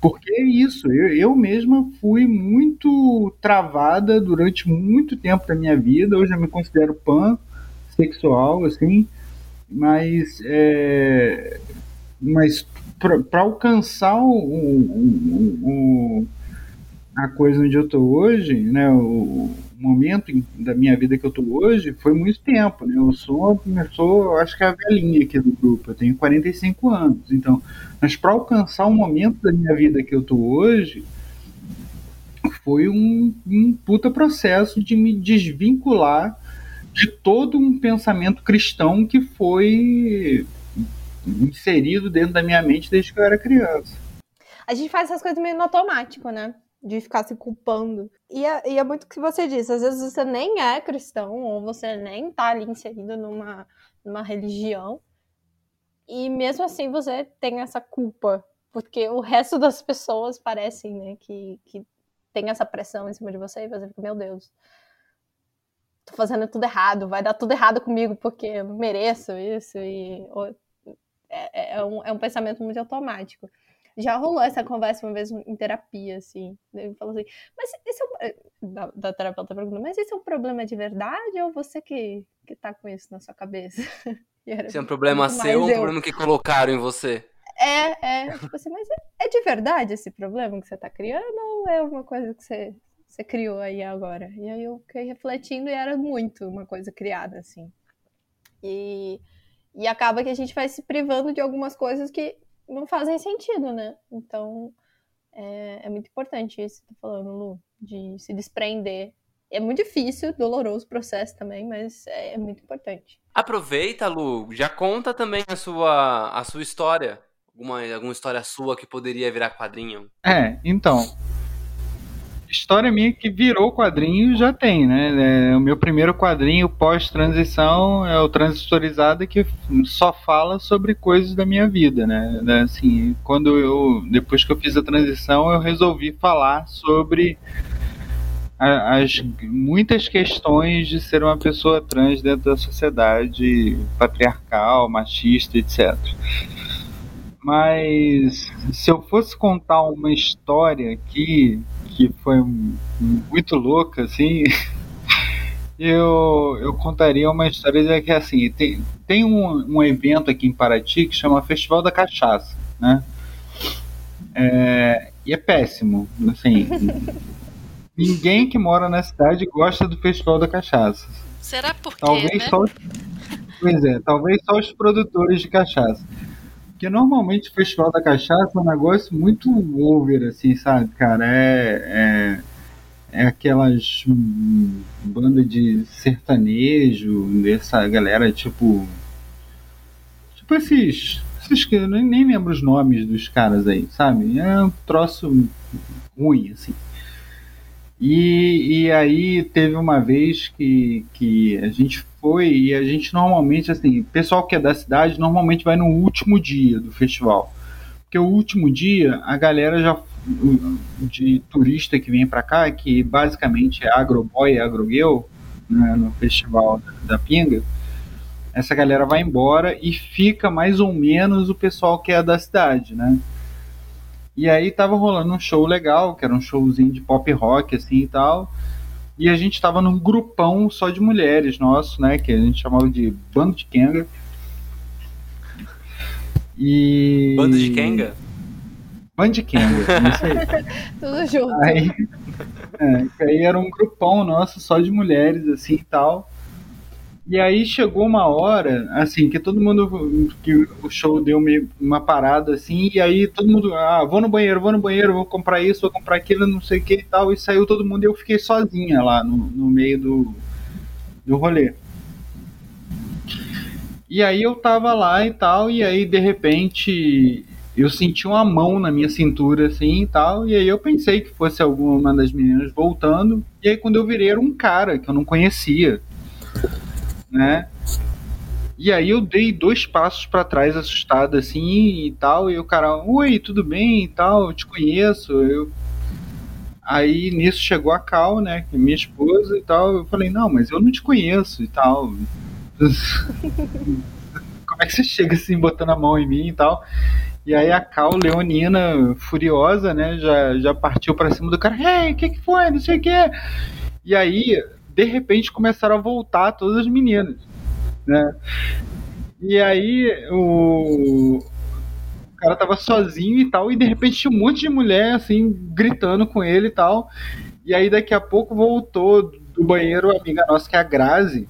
porque é isso, eu, eu mesma fui muito travada durante muito tempo da minha vida. Hoje eu me considero pansexual, assim, mas é, mas para alcançar o, o, o, a coisa onde eu estou hoje, né, o, momento da minha vida que eu estou hoje, foi muito tempo. Né? Eu sou, eu acho que é a velhinha aqui do grupo, eu tenho 45 anos. Então, mas para alcançar o momento da minha vida que eu estou hoje, foi um, um puta processo de me desvincular de todo um pensamento cristão que foi inserido dentro da minha mente desde que eu era criança. A gente faz essas coisas meio no automático, né? De ficar se culpando. E é, e é muito o que você disse, às vezes você nem é cristão, ou você nem tá ali inserido numa, numa religião, e mesmo assim você tem essa culpa, porque o resto das pessoas parecem, né, que, que tem essa pressão em cima de você, e você fica, meu Deus, tô fazendo tudo errado, vai dar tudo errado comigo, porque eu não mereço isso, e é, é, um, é um pensamento muito automático. Já rolou essa conversa uma vez em terapia, assim. Ele falou assim, mas esse é um, eh, da, da terapeuta perguntou, mas esse é um problema de verdade ou você que, que tá com isso na sua cabeça? *laughs* Esse é um problema seu ou um problema que colocaram em você? É, é. Tipo assim, mas é, é, de verdade esse problema que você tá criando ou é uma coisa que você, você criou aí agora? E aí eu fiquei refletindo e era muito uma coisa criada, assim. E e acaba que a gente vai se privando de algumas coisas que não fazem sentido, né? Então, é, é muito importante isso que você tá falando, Lu, de se desprender. É muito difícil, doloroso o processo também, mas é, é muito importante. Aproveita, Lu, já conta também a sua, a sua história. Alguma, alguma história sua que poderia virar quadrinho. É, então, história minha que virou quadrinho já tem, né? É, o meu primeiro quadrinho pós-transição é o Transistorizado que só fala sobre coisas da minha vida, né? É, assim, quando eu depois que eu fiz a transição, eu resolvi falar sobre as muitas questões de ser uma pessoa trans dentro da sociedade patriarcal, machista, etc. Mas se eu fosse contar uma história aqui que foi muito louca, assim, *laughs* eu, eu contaria uma história que assim, tem, tem um, um evento aqui em Paraty que chama Festival da Cachaça, né? É, e é péssimo, assim. *laughs* ninguém que mora na cidade gosta do Festival da Cachaça. Será por quê, talvez né? Só, pois é, talvez só os produtores de cachaça. Porque normalmente o Festival da Cachaça é um negócio muito over, assim, sabe, cara? É, é, é aquelas bandas de sertanejo, dessa galera, tipo. Tipo esses. esses que eu nem, nem lembro os nomes dos caras aí, sabe? É um troço ruim, assim. E, e aí teve uma vez que, que a gente foi e a gente normalmente, assim, pessoal que é da cidade normalmente vai no último dia do festival. Porque o último dia a galera já de turista que vem para cá, que basicamente é agroboy e agrogirl, né, no festival da Pinga, essa galera vai embora e fica mais ou menos o pessoal que é da cidade, né? E aí tava rolando um show legal, que era um showzinho de pop rock, assim e tal. E a gente tava num grupão só de mulheres nosso, né? Que a gente chamava de Bando de Kenga. E. Bando de Kenga? Bando de Kenga, isso aí. *laughs* Tudo junto. Aí, é, aí era um grupão nosso só de mulheres, assim e tal. E aí chegou uma hora, assim, que todo mundo, que o show deu uma parada, assim, e aí todo mundo, ah, vou no banheiro, vou no banheiro, vou comprar isso, vou comprar aquilo, não sei o que e tal, e saiu todo mundo e eu fiquei sozinha lá no, no meio do, do rolê. E aí eu tava lá e tal, e aí de repente eu senti uma mão na minha cintura, assim e tal, e aí eu pensei que fosse alguma das meninas voltando, e aí quando eu virei era um cara que eu não conhecia né? E aí eu dei dois passos para trás, assustado assim e tal, e o cara, oi, tudo bem e tal, eu te conheço. Eu... Aí nisso chegou a Cal, né, é minha esposa e tal. Eu falei, não, mas eu não te conheço e tal. *laughs* Como é que você chega assim, botando a mão em mim e tal? E aí a Cal, leonina, furiosa, né, já, já partiu para cima do cara, ei, o que, que foi? Não sei o que. E aí de repente começaram a voltar todas as meninas, né? E aí o cara tava sozinho e tal, e de repente tinha um monte de mulher, assim, gritando com ele e tal. E aí daqui a pouco voltou do banheiro a amiga nossa, que é a Grazi,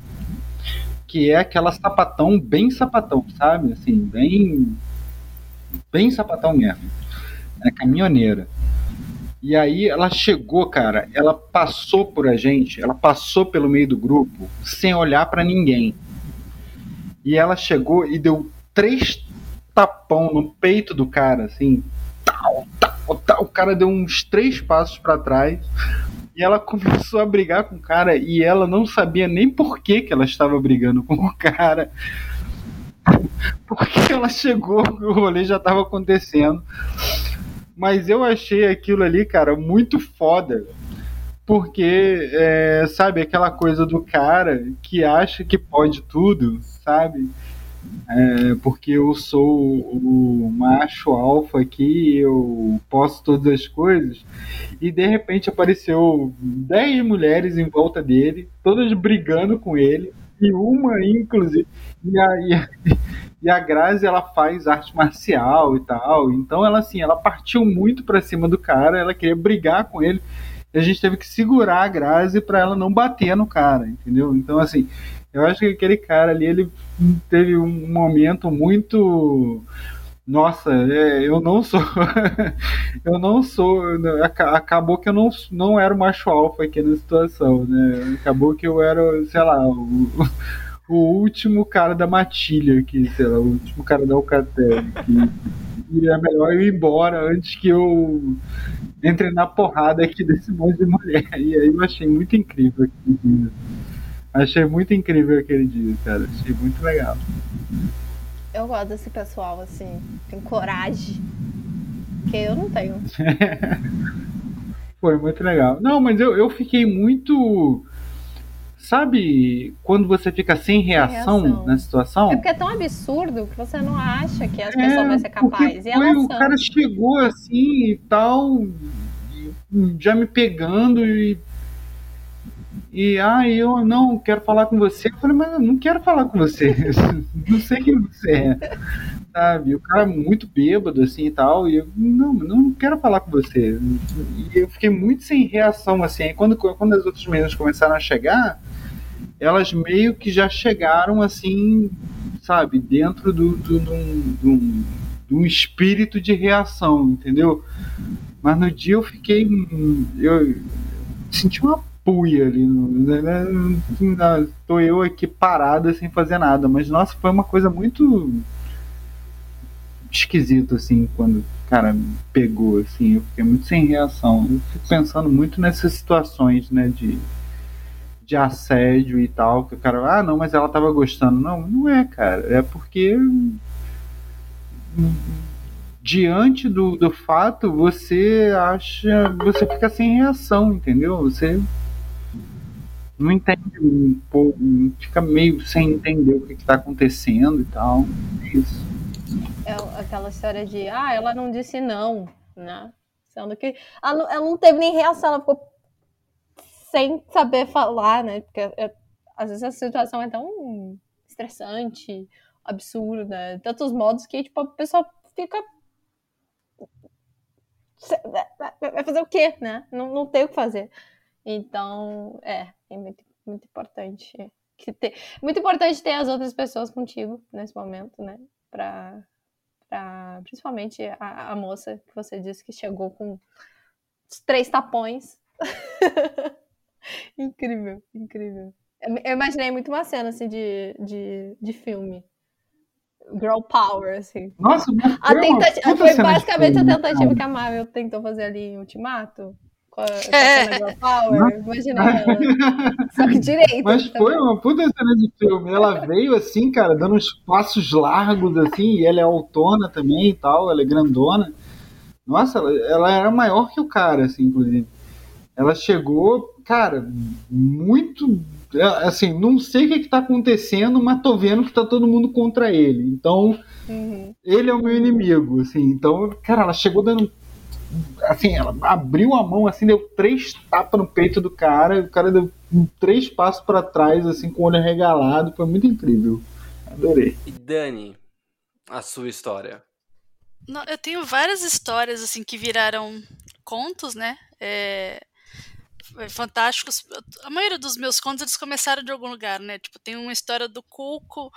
que é aquela sapatão, bem sapatão, sabe? Assim, bem. Bem sapatão mesmo. É caminhoneira. E aí ela chegou, cara, ela passou por a gente, ela passou pelo meio do grupo sem olhar para ninguém. E ela chegou e deu três tapão no peito do cara, assim. Tal, tal, tal. O cara deu uns três passos para trás. E ela *laughs* começou a brigar com o cara e ela não sabia nem por que, que ela estava brigando com o cara. *laughs* Porque ela chegou, o rolê já estava acontecendo. Mas eu achei aquilo ali, cara, muito foda. Porque, é, sabe, aquela coisa do cara que acha que pode tudo, sabe? É, porque eu sou o macho alfa aqui, eu posso todas as coisas. E de repente apareceu 10 mulheres em volta dele, todas brigando com ele, e uma, inclusive. E a, e a, e a Grazi, ela faz arte marcial e tal. Então, ela, assim, ela partiu muito pra cima do cara, ela queria brigar com ele. E a gente teve que segurar a Grazi para ela não bater no cara, entendeu? Então, assim, eu acho que aquele cara ali, ele teve um momento muito nossa, é, eu não sou. *laughs* eu não sou. Acabou que eu não, não era o macho alfa aqui na situação, né? Acabou que eu era, sei lá, o, o último cara da matilha aqui, sei lá, o último cara da Alcatel. Que é melhor eu ir embora antes que eu entre na porrada aqui desse monte de mulher. E aí eu achei muito incrível aquele dia. Achei muito incrível aquele dia, cara. Achei muito legal. Eu gosto desse pessoal, assim, tem coragem. Que eu não tenho. *laughs* Foi muito legal. Não, mas eu, eu fiquei muito. Sabe quando você fica sem reação, reação, na situação? É porque é tão absurdo que você não acha que as é, pessoas vão ser capazes. E foi, o cara chegou assim e tal, já me pegando e e ah, eu não quero falar com você. Eu falei, mas eu não quero falar com você. *laughs* não sei quem você é. Sabe? O cara muito bêbado assim e tal. E eu não, não quero falar com você. E eu fiquei muito sem reação assim. Quando, quando as outras meninas começaram a chegar, elas meio que já chegaram assim, sabe, dentro do, do, do, do, espírito de reação, entendeu? Mas no dia eu fiquei. Eu senti uma puia ali. Né, né, tô eu aqui parada sem fazer nada. Mas, nossa, foi uma coisa muito esquisito, assim, quando cara pegou, assim, eu fiquei muito sem reação. Eu fico pensando muito nessas situações, né, de, de assédio e tal, que o cara, ah, não, mas ela tava gostando. Não, não é, cara, é porque diante do, do fato, você acha, você fica sem reação, entendeu? Você não entende um pouco, fica meio sem entender o que está acontecendo e tal. É isso. É aquela história de, ah, ela não disse não, né? Sendo que ela não, ela não teve nem reação, ela ficou sem saber falar, né? Porque é, às vezes a situação é tão estressante, absurda, tantos modos que tipo, a pessoa fica. Vai fazer o quê, né? Não, não tem o que fazer. Então, é, é muito, muito importante que ter, muito importante ter as outras pessoas contigo nesse momento, né? Pra principalmente a, a moça que você disse que chegou com três tapões. *laughs* incrível, incrível. Eu imaginei muito uma cena assim de, de, de filme. Girl Power, assim. Nossa, a tentativa, foi basicamente a tentativa que a Marvel tentou fazer ali em Ultimato com a, com a é. Power, imagina ela. *laughs* Só que direito. Mas foi uma puta cena de filme. Ela veio assim, cara, dando uns passos largos assim, e ela é autona também e tal, ela é grandona. Nossa, ela, ela era maior que o cara, assim, inclusive. Ela chegou, cara, muito é, assim, não sei o que, está acontecendo, mas tô vendo que tá todo mundo contra ele. Então, uhum. ele é o meu inimigo, assim. Então, cara, ela chegou dando assim, ela abriu a mão, assim, deu três tapas no peito do cara, o cara deu três passos para trás, assim, com o olho regalado, foi muito incrível. Adorei. E Dani, a sua história? Não, eu tenho várias histórias assim que viraram contos, né? É, fantásticos. A maioria dos meus contos eles começaram de algum lugar, né? Tipo, tem uma história do Cuco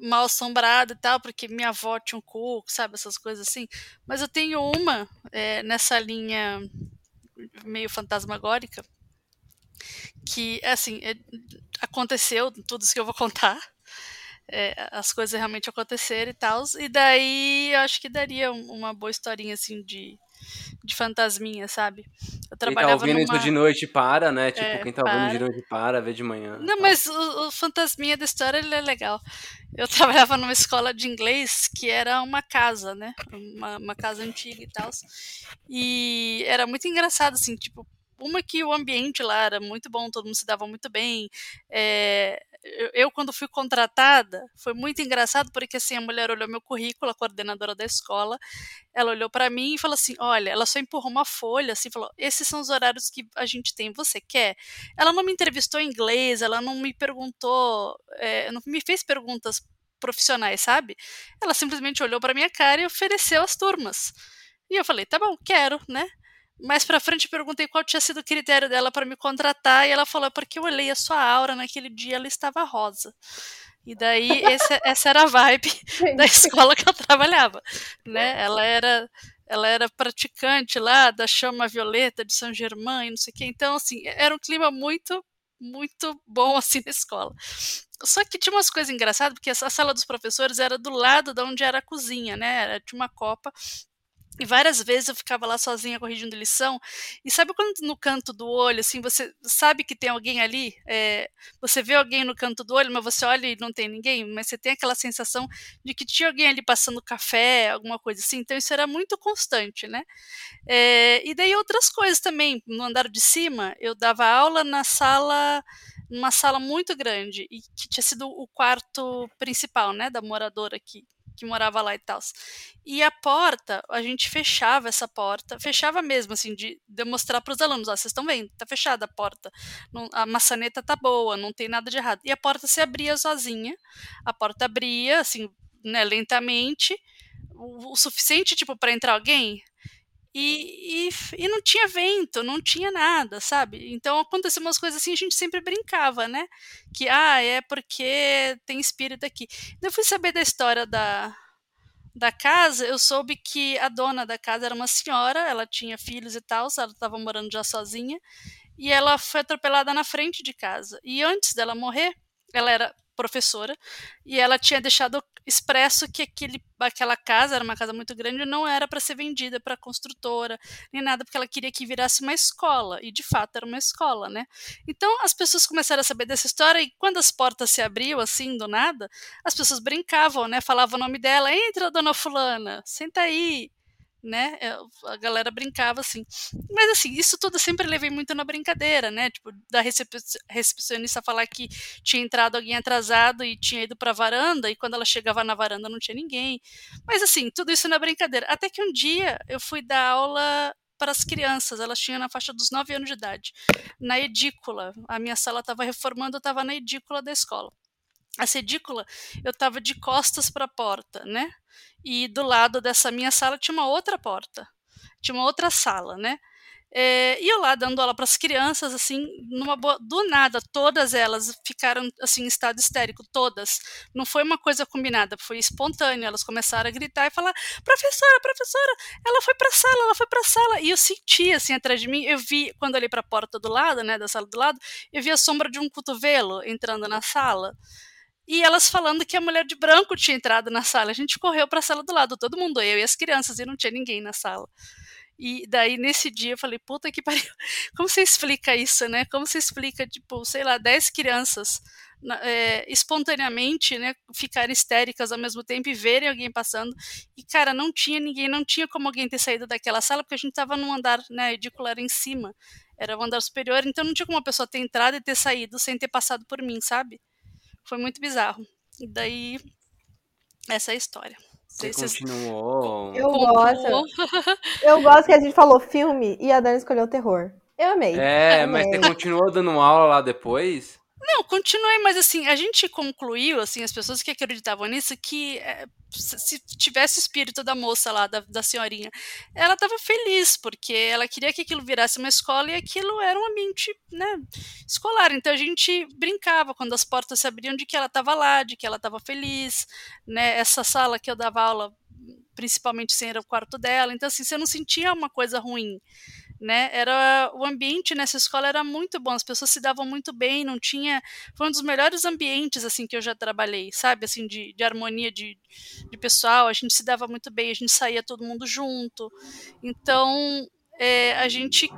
mal assombrado e tal, porque minha avó tinha um cuco, sabe? Essas coisas assim. Mas eu tenho uma é, nessa linha meio fantasmagórica que, assim, é, aconteceu tudo isso que eu vou contar. É, as coisas realmente aconteceram e tal. E daí eu acho que daria uma boa historinha assim de, de fantasminha, sabe? Eu trabalhava quem tá ouvindo numa... isso de noite para, né? Tipo, é, quem tá para. ouvindo de noite para, vê de manhã. Não, mas o, o, fantasminha da história ele é legal. Eu *laughs* trabalhava numa escola de inglês que era uma casa, né? Uma, uma casa antiga e tal. E era muito engraçado, assim, tipo, uma que o ambiente lá era muito bom, todo mundo se dava muito bem. É, eu, eu, quando fui contratada, foi muito engraçado, porque assim, a mulher olhou meu currículo, a coordenadora da escola, ela olhou para mim e falou assim: Olha, ela só empurrou uma folha, assim, falou: Esses são os horários que a gente tem, você quer? Ela não me entrevistou em inglês, ela não me perguntou, é, não me fez perguntas profissionais, sabe? Ela simplesmente olhou para minha cara e ofereceu as turmas. E eu falei: Tá bom, quero, né? Mais pra frente perguntei qual tinha sido o critério dela para me contratar e ela falou é porque eu olhei a sua aura naquele dia ela estava rosa. E daí esse, *laughs* essa era a vibe *laughs* da escola que eu trabalhava, né? Ela era ela era praticante lá da chama violeta de São Germain, não sei o quê. Então assim, era um clima muito muito bom *laughs* assim na escola. Só que tinha umas coisas engraçadas, porque a sala dos professores era do lado de onde era a cozinha, né? Era, tinha uma copa e várias vezes eu ficava lá sozinha corrigindo lição. E sabe quando no canto do olho, assim, você sabe que tem alguém ali? É, você vê alguém no canto do olho, mas você olha e não tem ninguém, mas você tem aquela sensação de que tinha alguém ali passando café, alguma coisa assim. Então isso era muito constante, né? É, e daí outras coisas também. No andar de cima, eu dava aula na sala numa sala muito grande e que tinha sido o quarto principal, né, da moradora aqui que morava lá e tal. E a porta, a gente fechava essa porta, fechava mesmo, assim, de demonstrar para os alunos: ó, vocês estão vendo, tá fechada a porta, não, a maçaneta tá boa, não tem nada de errado. E a porta se abria sozinha, a porta abria, assim, né, lentamente, o, o suficiente, tipo, para entrar alguém. E, e, e, não tinha vento, não tinha nada, sabe? Então aconteciam umas coisas assim, a gente sempre brincava, né? Que, ah, é porque tem espírito aqui. Eu fui saber da história da, da casa, eu soube que a dona da casa era uma senhora, ela tinha filhos e tal, ela estava morando já sozinha, e ela foi atropelada na frente de casa. E antes dela morrer, ela era professora, e ela tinha deixado expresso que aquele, aquela casa era uma casa muito grande não era para ser vendida para construtora nem nada porque ela queria que virasse uma escola e de fato era uma escola né? Então as pessoas começaram a saber dessa história e quando as portas se abriam assim do nada as pessoas brincavam né? Falavam o nome dela entra dona fulana senta aí né? É, a galera brincava assim. Mas assim, isso tudo sempre levei muito na brincadeira, né? Tipo, da recepcionista falar que tinha entrado alguém atrasado e tinha ido pra varanda, e quando ela chegava na varanda não tinha ninguém. Mas assim, tudo isso na brincadeira. Até que um dia eu fui dar aula para as crianças, elas tinham na faixa dos 9 anos de idade, na edícula. A minha sala estava reformando, eu estava na edícula da escola. A edícula, eu estava de costas para a porta, né? e do lado dessa minha sala tinha uma outra porta, tinha uma outra sala, né? É, e eu lá dando aula para as crianças, assim, numa boa, do nada, todas elas ficaram assim em estado histérico, todas. Não foi uma coisa combinada, foi espontâneo. Elas começaram a gritar e falar: "Professora, professora, ela foi para a sala, ela foi para a sala". E eu senti assim atrás de mim, eu vi quando olhei para a porta do lado, né, da sala do lado, eu vi a sombra de um cotovelo entrando na sala e elas falando que a mulher de branco tinha entrado na sala. A gente correu para a sala do lado, todo mundo, eu e as crianças, e não tinha ninguém na sala. E daí, nesse dia, eu falei, puta que pariu, *laughs* como você explica isso, né? Como você explica, tipo, sei lá, 10 crianças é, espontaneamente, né, ficarem histéricas ao mesmo tempo e verem alguém passando. E, cara, não tinha ninguém, não tinha como alguém ter saído daquela sala, porque a gente tava num andar, né, edicular em cima. Era o um andar superior, então não tinha como uma pessoa ter entrado e ter saído sem ter passado por mim, sabe? Foi muito bizarro. E daí, essa é a história. Você continuou. Eu gosto. *laughs* Eu gosto que a gente falou filme e a Dani escolheu terror. Eu amei. É, amei. mas você continuou dando aula lá depois? Não, continuei, mas assim, a gente concluiu, assim, as pessoas que acreditavam nisso, que é, se tivesse o espírito da moça lá, da, da senhorinha, ela estava feliz, porque ela queria que aquilo virasse uma escola e aquilo era um ambiente, né, escolar. Então a gente brincava quando as portas se abriam de que ela estava lá, de que ela estava feliz, né, essa sala que eu dava aula, principalmente sem era o quarto dela, então assim, você não sentia uma coisa ruim, né? Era o ambiente nessa escola era muito bom, as pessoas se davam muito bem, não tinha, foi um dos melhores ambientes assim que eu já trabalhei, sabe, assim de, de harmonia de, de pessoal, a gente se dava muito bem, a gente saía todo mundo junto, então é, a gente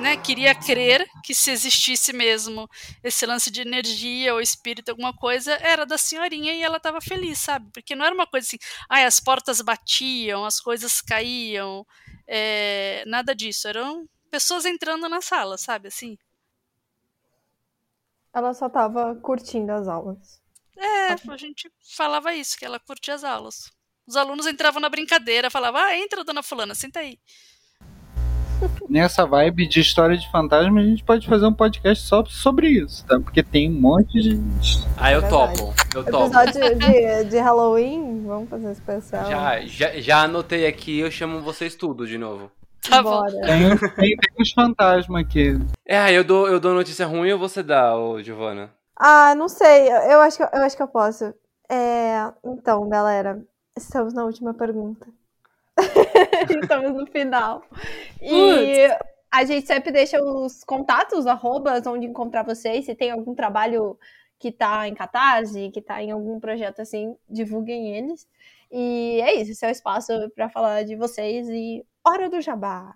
né, queria crer que se existisse mesmo esse lance de energia ou espírito, alguma coisa, era da senhorinha e ela estava feliz, sabe? Porque não era uma coisa assim, ai, as portas batiam, as coisas caíam, é, nada disso. Eram pessoas entrando na sala, sabe? Assim. Ela só tava curtindo as aulas. É, a gente falava isso, que ela curtia as aulas. Os alunos entravam na brincadeira, falavam, ah, entra, dona fulana, senta aí. Nessa vibe de história de fantasma, a gente pode fazer um podcast só sobre isso, tá? Porque tem um monte de. Ah, eu topo. Eu topo. Episódio de, de Halloween, vamos fazer especial. Já, já, já anotei aqui, eu chamo vocês tudo de novo. Tá bom. Tem, tem, tem uns fantasmas aqui. É, eu dou, eu dou notícia ruim ou você dá, ô Giovana? Ah, não sei. Eu eu acho que eu acho que eu posso. É, então, galera, estamos na última pergunta. *laughs* estamos no final. E a gente sempre deixa os contatos, arrobas, onde encontrar vocês. Se tem algum trabalho que tá em catarse, que tá em algum projeto assim, divulguem eles. E é isso, esse é o espaço para falar de vocês e hora do jabá.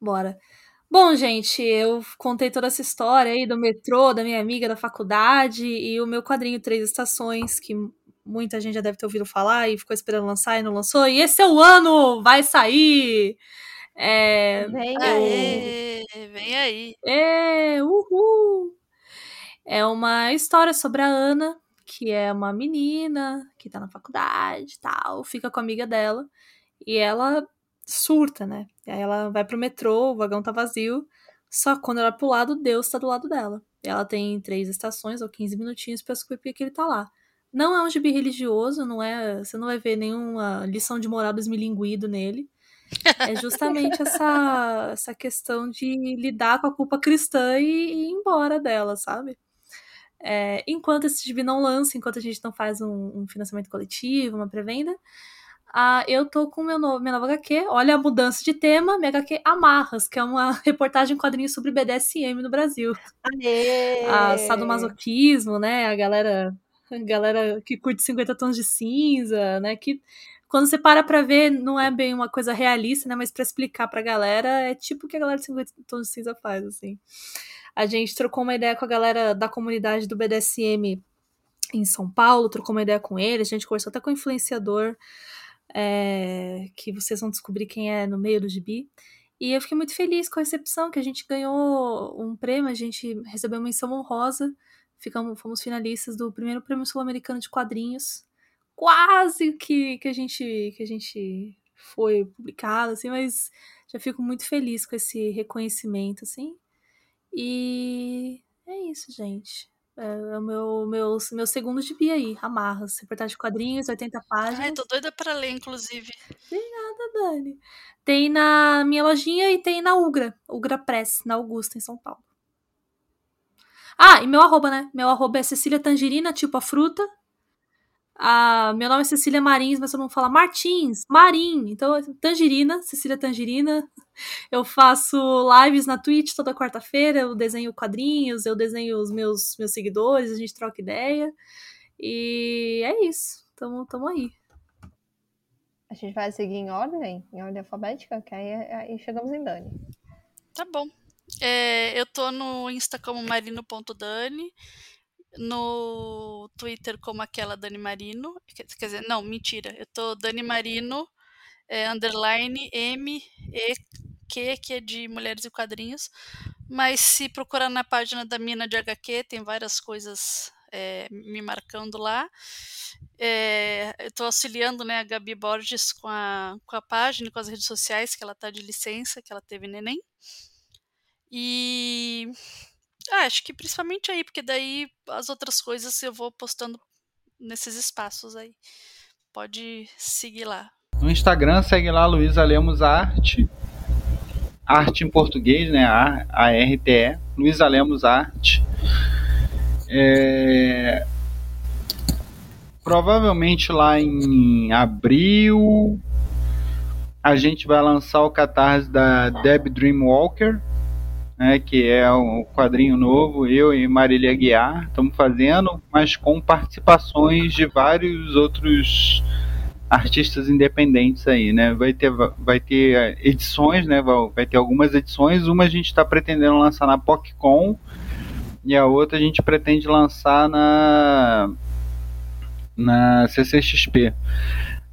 Bora. Bom, gente, eu contei toda essa história aí do metrô, da minha amiga da faculdade e o meu quadrinho Três Estações, que muita gente já deve ter ouvido falar e ficou esperando lançar e não lançou. E esse é o ano! Vai sair! É, Vem aí. Vem aí. é, uhul! É uma história sobre a Ana, que é uma menina que tá na faculdade e tal, fica com a amiga dela e ela surta, né? E aí ela vai pro metrô, o vagão tá vazio, só quando ela vai pro lado, Deus tá do lado dela. Ela tem três estações ou 15 minutinhos pra descobrir que ele tá lá. Não é um gibi religioso, não é, você não vai ver nenhuma lição de moral esmilinguido nele. É justamente *laughs* essa, essa questão de lidar com a culpa cristã e, e ir embora dela, sabe? É, enquanto esse gibi não lança, enquanto a gente não faz um, um financiamento coletivo, uma pré-venda, ah, eu tô com meu novo, minha nova HQ. Olha a mudança de tema, minha HQ Amarras, que é uma *laughs* reportagem em quadrinhos sobre BDSM no Brasil. Aê! A sadomasoquismo, né? A galera, galera que curte 50 tons de cinza, né? Que quando você para pra ver, não é bem uma coisa realista, né? Mas pra explicar pra galera, é tipo o que a galera de 50 tons de cinza faz, assim. A gente trocou uma ideia com a galera da comunidade do BDSM em São Paulo, trocou uma ideia com eles, a gente conversou até com o influenciador, é, que vocês vão descobrir quem é no meio do gibi. E eu fiquei muito feliz com a recepção, que a gente ganhou um prêmio, a gente recebeu uma menção honrosa, ficamos, fomos finalistas do primeiro prêmio sul-americano de quadrinhos. Quase que, que, a gente, que a gente foi publicado, assim, mas já fico muito feliz com esse reconhecimento, assim. E é isso, gente. É o meu, meu, meu segundo gibi aí, Amarras. Reportagem de quadrinhos, 80 páginas. Ai, tô doida pra ler, inclusive. Obrigada, Dani. Tem na minha lojinha e tem na Ugra, Ugra Press, na Augusta, em São Paulo. Ah, e meu arroba, né? Meu arroba é Cecília Tangerina, tipo a fruta. Ah, meu nome é Cecília Marins, mas todo mundo fala Martins, Marim. Então, Tangerina, Cecília Tangerina. Eu faço lives na Twitch toda quarta-feira, eu desenho quadrinhos, eu desenho os meus, meus seguidores, a gente troca ideia. E é isso. Tamo, tamo aí. A gente vai seguir em ordem, em ordem alfabética, que aí, aí chegamos em Dani. Tá bom. É, eu tô no Insta como marino.dani, no Twitter como aquela Dani Marino. Quer, dizer, não, mentira. Eu tô Dani Marino, é, underline M, E, Q, que é de Mulheres e Quadrinhos. Mas se procurar na página da Mina de HQ, tem várias coisas é, me marcando lá. É, eu estou auxiliando né, a Gabi Borges com a, com a página, com as redes sociais, que ela está de licença, que ela teve neném. E Ah, acho que principalmente aí, porque daí as outras coisas eu vou postando nesses espaços aí. Pode seguir lá. No Instagram, segue lá Luísa Lemos Arte. Arte em português, né? A-R-T-E. Luísa Lemos Arte. É... Provavelmente lá em abril a gente vai lançar o catarse da Deb Dreamwalker, né, que é um quadrinho novo, eu e Marília Guiar estamos fazendo, mas com participações de vários outros artistas independentes aí, né? Vai ter, vai ter edições, né? Vai ter algumas edições. Uma a gente está pretendendo lançar na PocCon e a outra a gente pretende lançar na na CCXP.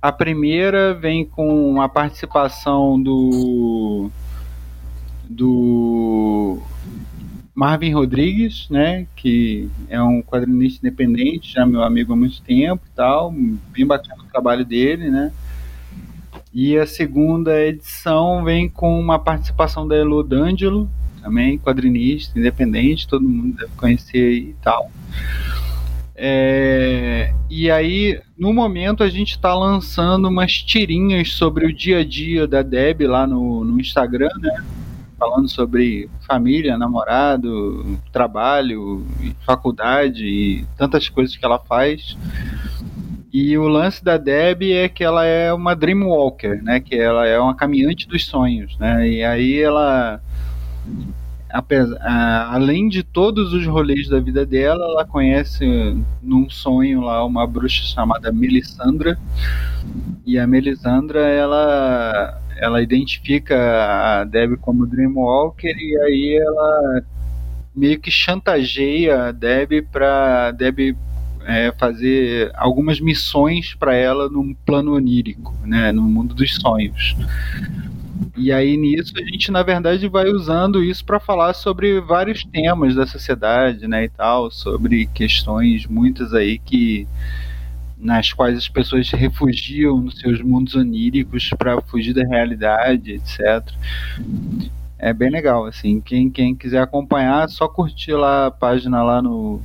A primeira vem com a participação do do Marvin Rodrigues, né, que é um quadrinista independente, já meu amigo há muito tempo e tal, bem bacana o trabalho dele, né. E a segunda edição vem com uma participação da Elo D'Angelo, também quadrinista, independente, todo mundo deve conhecer e tal. É, e aí, no momento, a gente está lançando umas tirinhas sobre o dia a dia da Deb lá no, no Instagram, né? Falando sobre família, namorado, trabalho, faculdade e tantas coisas que ela faz. E o lance da Deb é que ela é uma dreamwalker, né? Que ela é uma caminhante dos sonhos, né? E aí ela além de todos os rolês da vida dela, ela conhece num sonho lá uma bruxa chamada Melisandra. E a Melisandra, ela ela identifica a Debbie como Dreamwalker e aí ela meio que chantageia a Debbie para Debbie é, fazer algumas missões para ela num plano onírico, né, no mundo dos sonhos. E aí nisso a gente na verdade vai usando isso para falar sobre vários temas da sociedade, né, e tal, sobre questões muitas aí que nas quais as pessoas se refugiam nos seus mundos oníricos para fugir da realidade, etc. É bem legal, assim. Quem, quem quiser acompanhar, é só curtir lá a página lá no,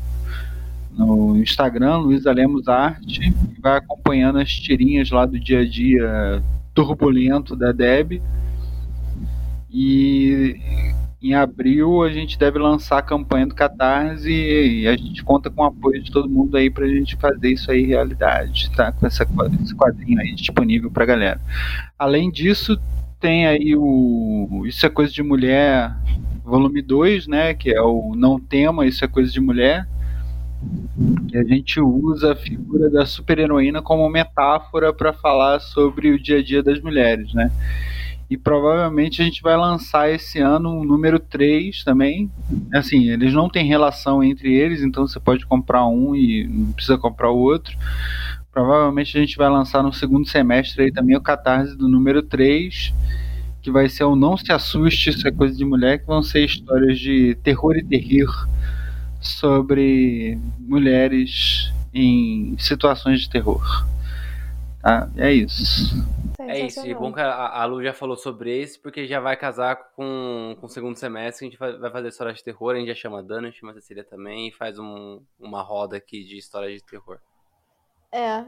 no Instagram, Luísa Lemos Arte, e vai acompanhando as tirinhas lá do dia a dia turbulento da Deb. E em abril a gente deve lançar a campanha do Catarse e a gente conta com o apoio de todo mundo aí pra gente fazer isso aí realidade, tá? Com essa, esse quadrinho aí disponível pra galera. Além disso, tem aí o Isso é Coisa de Mulher, volume 2, né? Que é o Não Tema, Isso é Coisa de Mulher. E a gente usa a figura da super-heroína como metáfora para falar sobre o dia a dia das mulheres, né? E provavelmente a gente vai lançar esse ano um número 3 também. Assim, eles não têm relação entre eles, então você pode comprar um e não precisa comprar o outro. Provavelmente a gente vai lançar no segundo semestre aí também o catarse do número 3, que vai ser o Não Se Assuste, isso é coisa de mulher, que vão ser histórias de terror e terrir sobre mulheres em situações de terror. Tá? É isso. É isso, e bom que a, a Lu já falou sobre esse, porque já vai casar com, com o segundo semestre, a gente vai fazer história de terror, a gente já chama a Dana, chama a Cecília também, e faz um, uma roda aqui de história de terror. É.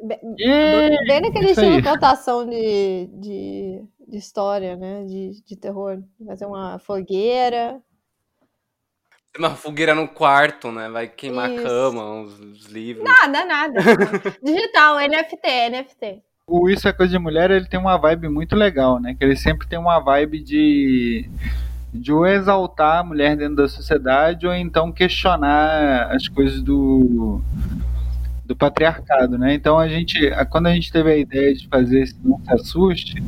Bem, yeah, bem naquele estilo de contação de, de, de, história, né? De, de terror. Fazer uma fogueira, uma fogueira no quarto, né? Vai queimar Isso. a cama, uns, uns livros. Nada, nada. *laughs* Digital, NFT, NFT. O Isso é Coisa de Mulher, ele tem uma vibe muito legal, né? Que ele sempre tem uma vibe de de ou exaltar a mulher dentro da sociedade ou então questionar as coisas do do patriarcado, né? Então a gente, quando a gente teve a ideia de fazer esse Não Se Assuste,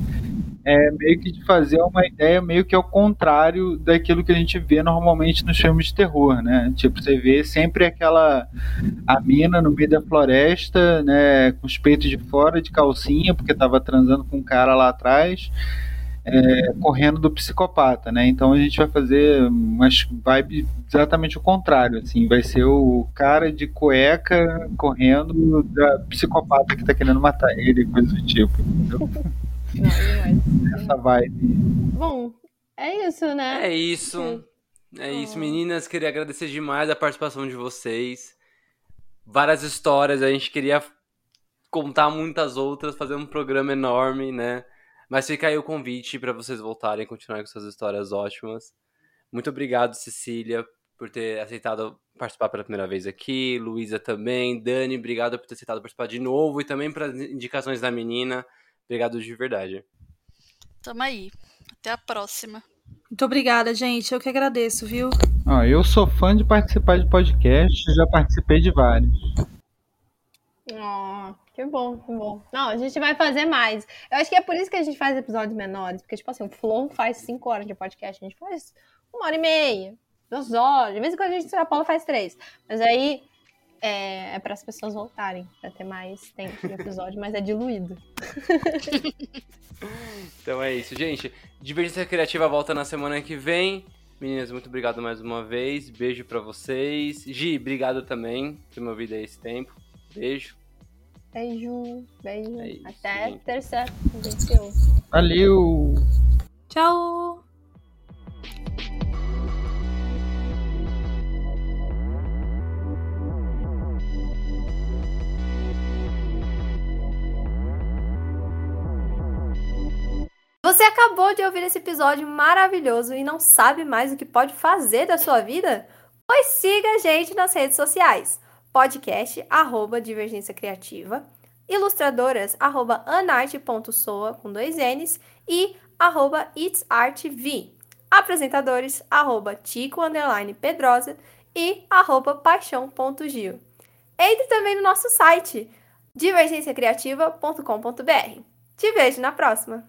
é meio que de fazer uma ideia meio que ao contrário daquilo que a gente vê normalmente nos filmes de terror, né? Tipo, você vê sempre aquela a mina no meio da floresta, né, com os peitos de fora, de calcinha, porque tava transando com um cara lá atrás. É, correndo do psicopata, né? Então a gente vai fazer umas vibe exatamente o contrário, assim, vai ser o cara de cueca correndo da psicopata que tá querendo matar ele, coisa do tipo. Entendeu? Essa vibe. Bom, é isso, né? É isso. É isso, meninas. Queria agradecer demais a participação de vocês. Várias histórias, a gente queria contar muitas outras, fazer um programa enorme, né? Mas fica aí o convite para vocês voltarem e continuarem com suas histórias ótimas. Muito obrigado, Cecília, por ter aceitado participar pela primeira vez aqui. Luísa também. Dani, obrigado por ter aceitado participar de novo. E também para indicações da menina. Obrigado de verdade. Tamo aí. Até a próxima. Muito obrigada, gente. Eu que agradeço, viu? Ó, eu sou fã de participar de podcast, já participei de vários. Oh, que bom, que bom. Não, a gente vai fazer mais. Eu acho que é por isso que a gente faz episódios menores. Porque, tipo assim, o Flow faz 5 horas de podcast, a gente faz uma hora e meia, duas horas. De vez em quando a gente, a Paula faz três. Mas aí é, é para as pessoas voltarem, pra ter mais tempo de episódio, mas é diluído. *laughs* Então é isso, gente. Divergência Criativa volta na semana que vem. Meninas, muito obrigado mais uma vez. Beijo pra vocês. Gi, obrigado também por ter me ouvido aí esse tempo. Beijo. Beijo, beijo. É isso, Até gente. terça, 21. Valeu! Tchau! Você acabou de ouvir esse episódio maravilhoso e não sabe mais o que pode fazer da sua vida? Pois siga a gente nas redes sociais. Podcast, arroba Divergência Criativa, ilustradoras, arroba anarte.soa, com dois N's, e arroba itsartv. Apresentadores, arroba Tico, underline Pedrosa, e arroba paixão.gil. Entre também no nosso site, divergenciacriativa.com.br. Te vejo na próxima!